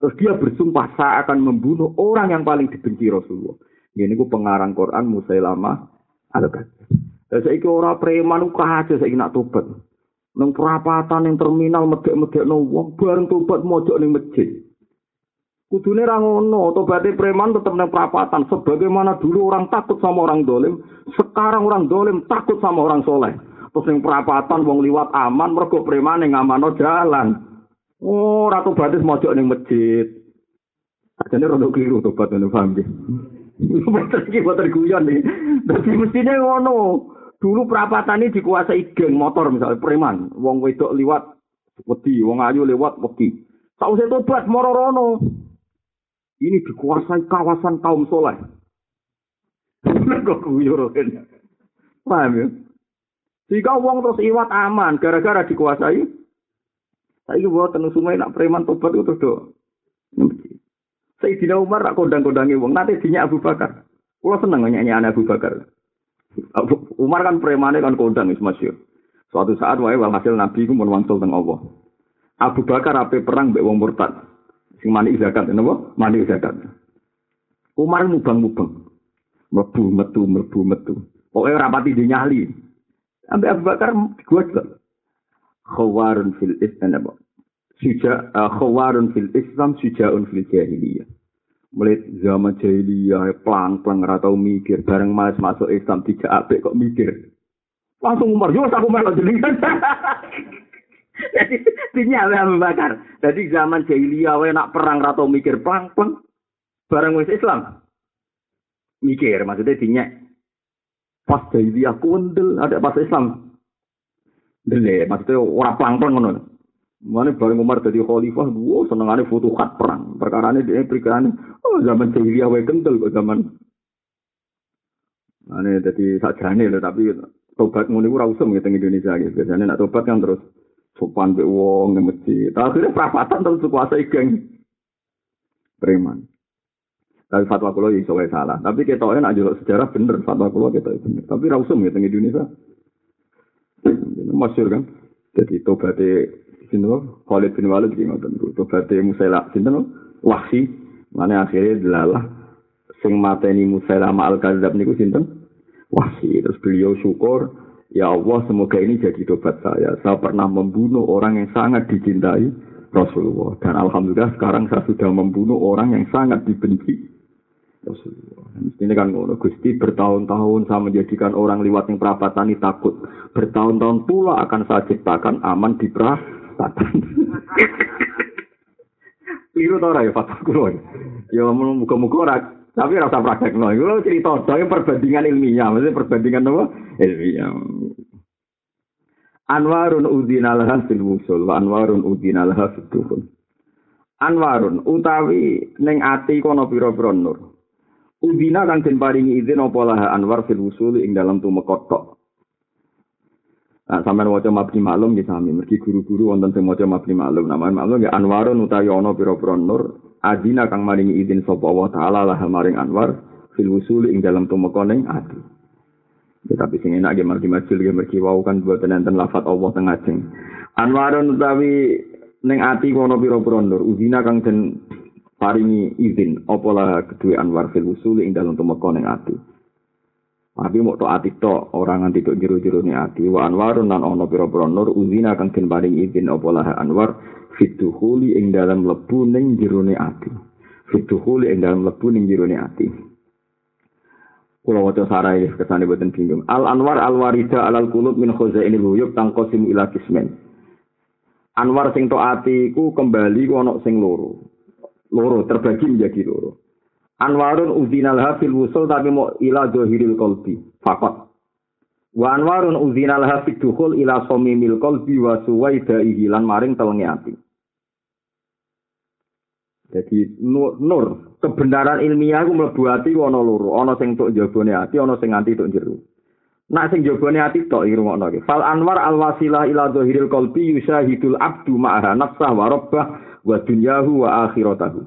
Terus dia bersumpah saya akan membunuh orang yang paling dibenci Rasulullah. Ini ku pengarang Quran Musailamah al-Kadzab. Saya iki ora preman uka aja saya nak tobat. Nang perapatan ning terminal medek-medekno wong bareng tobat mojok ning masjid. Kudune ra ngono, tobaté preman tetep nang perapatan sebagaimana dulu orang takut sama orang dolim, sekarang orang dolim takut sama orang soleh. Terus ning perapatan wong liwat aman mergo preman ning amano jalan. Oh, ra tobaté mojok ning masjid. Ajane rada keliru tobat ning *laughs* paham iki. Betul iki boten guyon iki. Dadi mestine ngono. Dulu perapatan ini dikuasai geng motor misalnya preman, wong wedok liwat wedi, wong ayu lewat wedi. Tahu saya tobat mororono. Ini dikuasai kawasan kaum soleh. *laughs* Kok kuyurin. Paham ya? Jika wong terus iwat aman, gara-gara dikuasai. Saya buat tenung sungai nak preman tobat itu terus do. Sayyidina Umar rak kondang-kondangi wong, nanti dinya Abu Bakar. Kulo seneng nyanyi Abu Bakar. Umar kan premane kan kondang wis masyhur. Suatu saat wae walhasil Nabi ku mun wangsul teng Allah. Abu Bakar ape perang mbek wong murtad. Sing mani zakat napa? Mani zakat. Umar mubang-mubang. Mlebu metu mlebu metu. Pokoke ora pati dinyali. Ambek Abu Bakar gua Khawarun fil Islam? Suja uh, khawarun fil Islam sujaun fil jahiliyah. Mulai zaman jahiliyah pelang-pelang ora tau mikir. Bareng mas masuk Islam tidak apik kok mikir? Langsung umur yo aku melok jenengan. *laughs* Jadi sinyal Abu Bakar. Jadi zaman jahiliyah wae nak perang ora tau mikir pelang-pelang. Bareng wis Islam. Mikir maksudnya dinyak pas jahiliyah kundel ada pas Islam. Dele maksudnya ora pelang-pelang ngono Mana bareng Umar jadi khalifah, dua senengannya futuhat perang. Perkara ini dia berikan, oh zaman jahiliyah wae kental kok zaman. Mana jadi sajane loh, tapi tobat muni ora usum gitu Indonesia gitu. Biasanya nak tobat kan terus sopan be wong nang masjid. Akhirnya perapatan terus kuasai geng preman. Tapi fatwa kulo iso wae salah. Tapi ketoknya nak jelok sejarah bener fatwa kulo kita bener. Tapi ra usum gitu Indonesia. Masyur kan. Jadi tobatnya sinten Khalid bin Walid ki ngoten niku. Tobaté Musaila sinten wahsi mane akhirnya delalah sing mateni Musaila al kadzab niku sinten? Wahsi terus beliau syukur ya Allah semoga ini jadi tobat saya. Saya pernah membunuh orang yang sangat dicintai Rasulullah. Dan alhamdulillah sekarang saya sudah membunuh orang yang sangat dibenci Rasulullah. Ini kan ngono Gusti bertahun-tahun saya menjadikan orang liwat yang perapatan ini takut. Bertahun-tahun pula akan saya ciptakan aman di perah satan. Liru *laughs* tau ora ya fatwa kulo. Ya muga-muga ora tapi rasa praktek no. Itu cerita yang perbandingan ilmiah, maksudnya perbandingan apa? Ilmiah. Anwarun udina laha fil wusul, anwarun udina laha fil Anwarun utawi ning ati kono pira-pira nur. Udina kang den paringi izin apa lah Anwar fil usul ing dalam tumekot tok. Nah, sampean waca mabni maklum nggih sami, mergi guru-guru wonten sing maca mabni maklum, namanya maklum ya Anwarun utawi ana pira-pira nur, adina kang maringi izin sapa Allah taala lah maring Anwar fil usul ing dalam tumekoning ati. Ya, tapi sing enak ge margi majul ge mergi wau kan boten enten lafat Allah teng ajeng. Anwarun utawi ning ati kono pira-pira nur, udina kang den paringi izin apa lah kedua Anwar fil usul ing dalam tumekoning ati. Tapi mau to ati to orang nganti tok jero-jero ni ati wa anwarun nan ono pira-pira nur uzina kang den paring izin apa lah anwar fituhuli ing dalam lebu ning jero ni ati. Fituhuli ing dalam lebu ning jero ni ati. Kula waca sarai kesane boten bingung. Al anwar al warida alal qulub min khazainil huyub tangqasim ila kismen. Anwar sing to ati ku kembali ku ono sing loro. Loro terbagi menjadi loro. Anwarun uzinal hafil wusul tapi mau ila dohiril kolbi. Fakot. Wa anwarun uzinal hafil dukhul ila somimil kolbi wa suwai da'ihi maring telengi hati. Jadi nur, nur, kebenaran ilmiah ku mlebu ati ana loro, ana sing tok jabone ati, ana sing nganti tok jero. Nak sing jabone ati tok iki rungokno iki. Fal anwar al wasilah ila dhahiril qalbi yusyahidul abdu ma'aha nafsah wa rabbah wa dunyahu wa akhiratahu.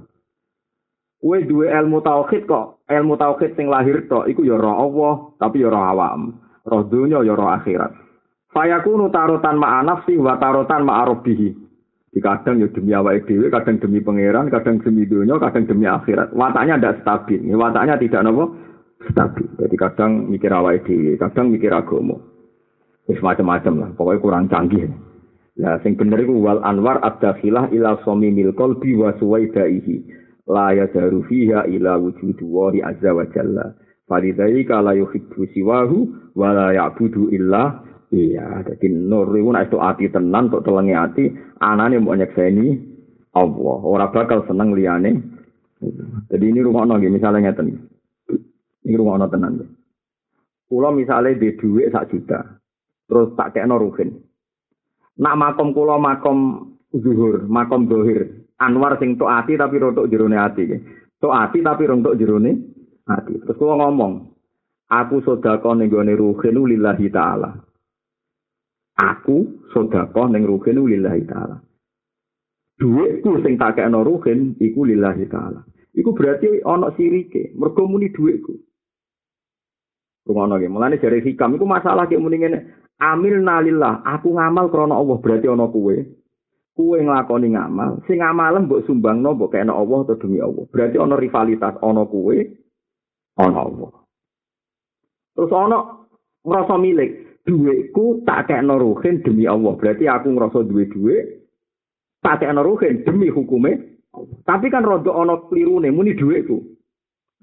Kue duwe ilmu tauhid kok, ilmu tauhid sing lahir tok iku ya roh Allah, tapi ya roh awam. Roh dunya ya roh akhirat. Fayakunu tarutan ma'a nafsi wa tarutan ma'a. Di kadang ya demi awake dhewe, kadang demi pangeran, kadang demi dunia, kadang demi akhirat. Wataknya tidak stabil. Wataknya tidak nopo stabil. Jadi kadang mikir awake dhewe, kadang mikir agama. Wis macam-macam lah, pokoknya kurang canggih. Ya, sing bener iku wal anwar ad-dakhilah ila samimil qalbi wa suwaidaihi. la yadaru fiha ila wujudu wari azza wa jalla. Falidai kala yuhibbu siwahu wa la ya'budu illa iya. Dadi nur iku nek ati tenan tok telengi ati anane mbok nyekseni Allah. Ora bakal seneng liyane. Jadi ini rumah nonggi misalnya ngeten. Ini rumah tenan kula misalnya di duit sak juta terus tak kayak ruhin nak makom kula makom zuhur makom dohir Anwar sing tok ati tapi rontok jerone ati. Tok ati tapi rontok jerone ati. Terus kula ngomong, aku sedekah ning gone ruhin lillahi taala. Aku sedekah ning ruhin lillahi taala. Duitku sing tak kena ruhin iku lillahi taala. Iku berarti ana sirike, mergo muni duitku. Rumono ge, mulane jare hikam iku masalah kek muni ngene. Amil nalillah, aku ngamal krana Allah berarti ana kuwe. kue nglakoni ngamal, sing ngamal mbok sumbangno mbok kena Allah atau demi Allah. Berarti ana rivalitas ana kue ana Allah. Terus ana ngrasa milik, dhuwitku tak kena ruhin demi Allah. Berarti aku ngrasa duwe dhuwit tak kena ruhin demi hukume. Tapi kan rada ana klirune muni dhuwitku.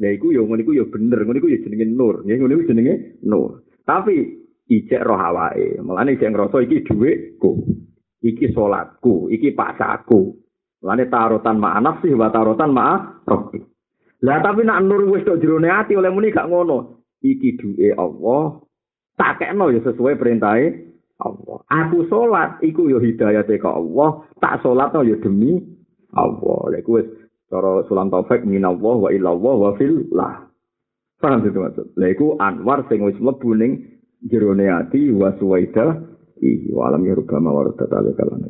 Lah iku ya ngono iku ya bener, ngono iku ya jenenge nur. Ya ngono iku jenenge nur. Tapi ijek roh awake. Mulane ijek ngrasa iki dhuwitku. iki salatku, iki pasaku. Lane tarutan ma nafsi wa tarutan ma rabbi. Lah tapi nak nur wis tok jerone ati oleh muni gak ngono. Iki duwe Allah. Tak kekno ya sesuai perintahe Allah. Aku salat iku ya hidayate ka Allah. Tak salat ya demi Allah. Iku wis cara sulam taufik minallah wa illallah wa fillah. Paham itu maksud? Lha iku anwar sing wis mlebu ning jerone ati wa suwaida ihi walam ya rubama warta tali kalan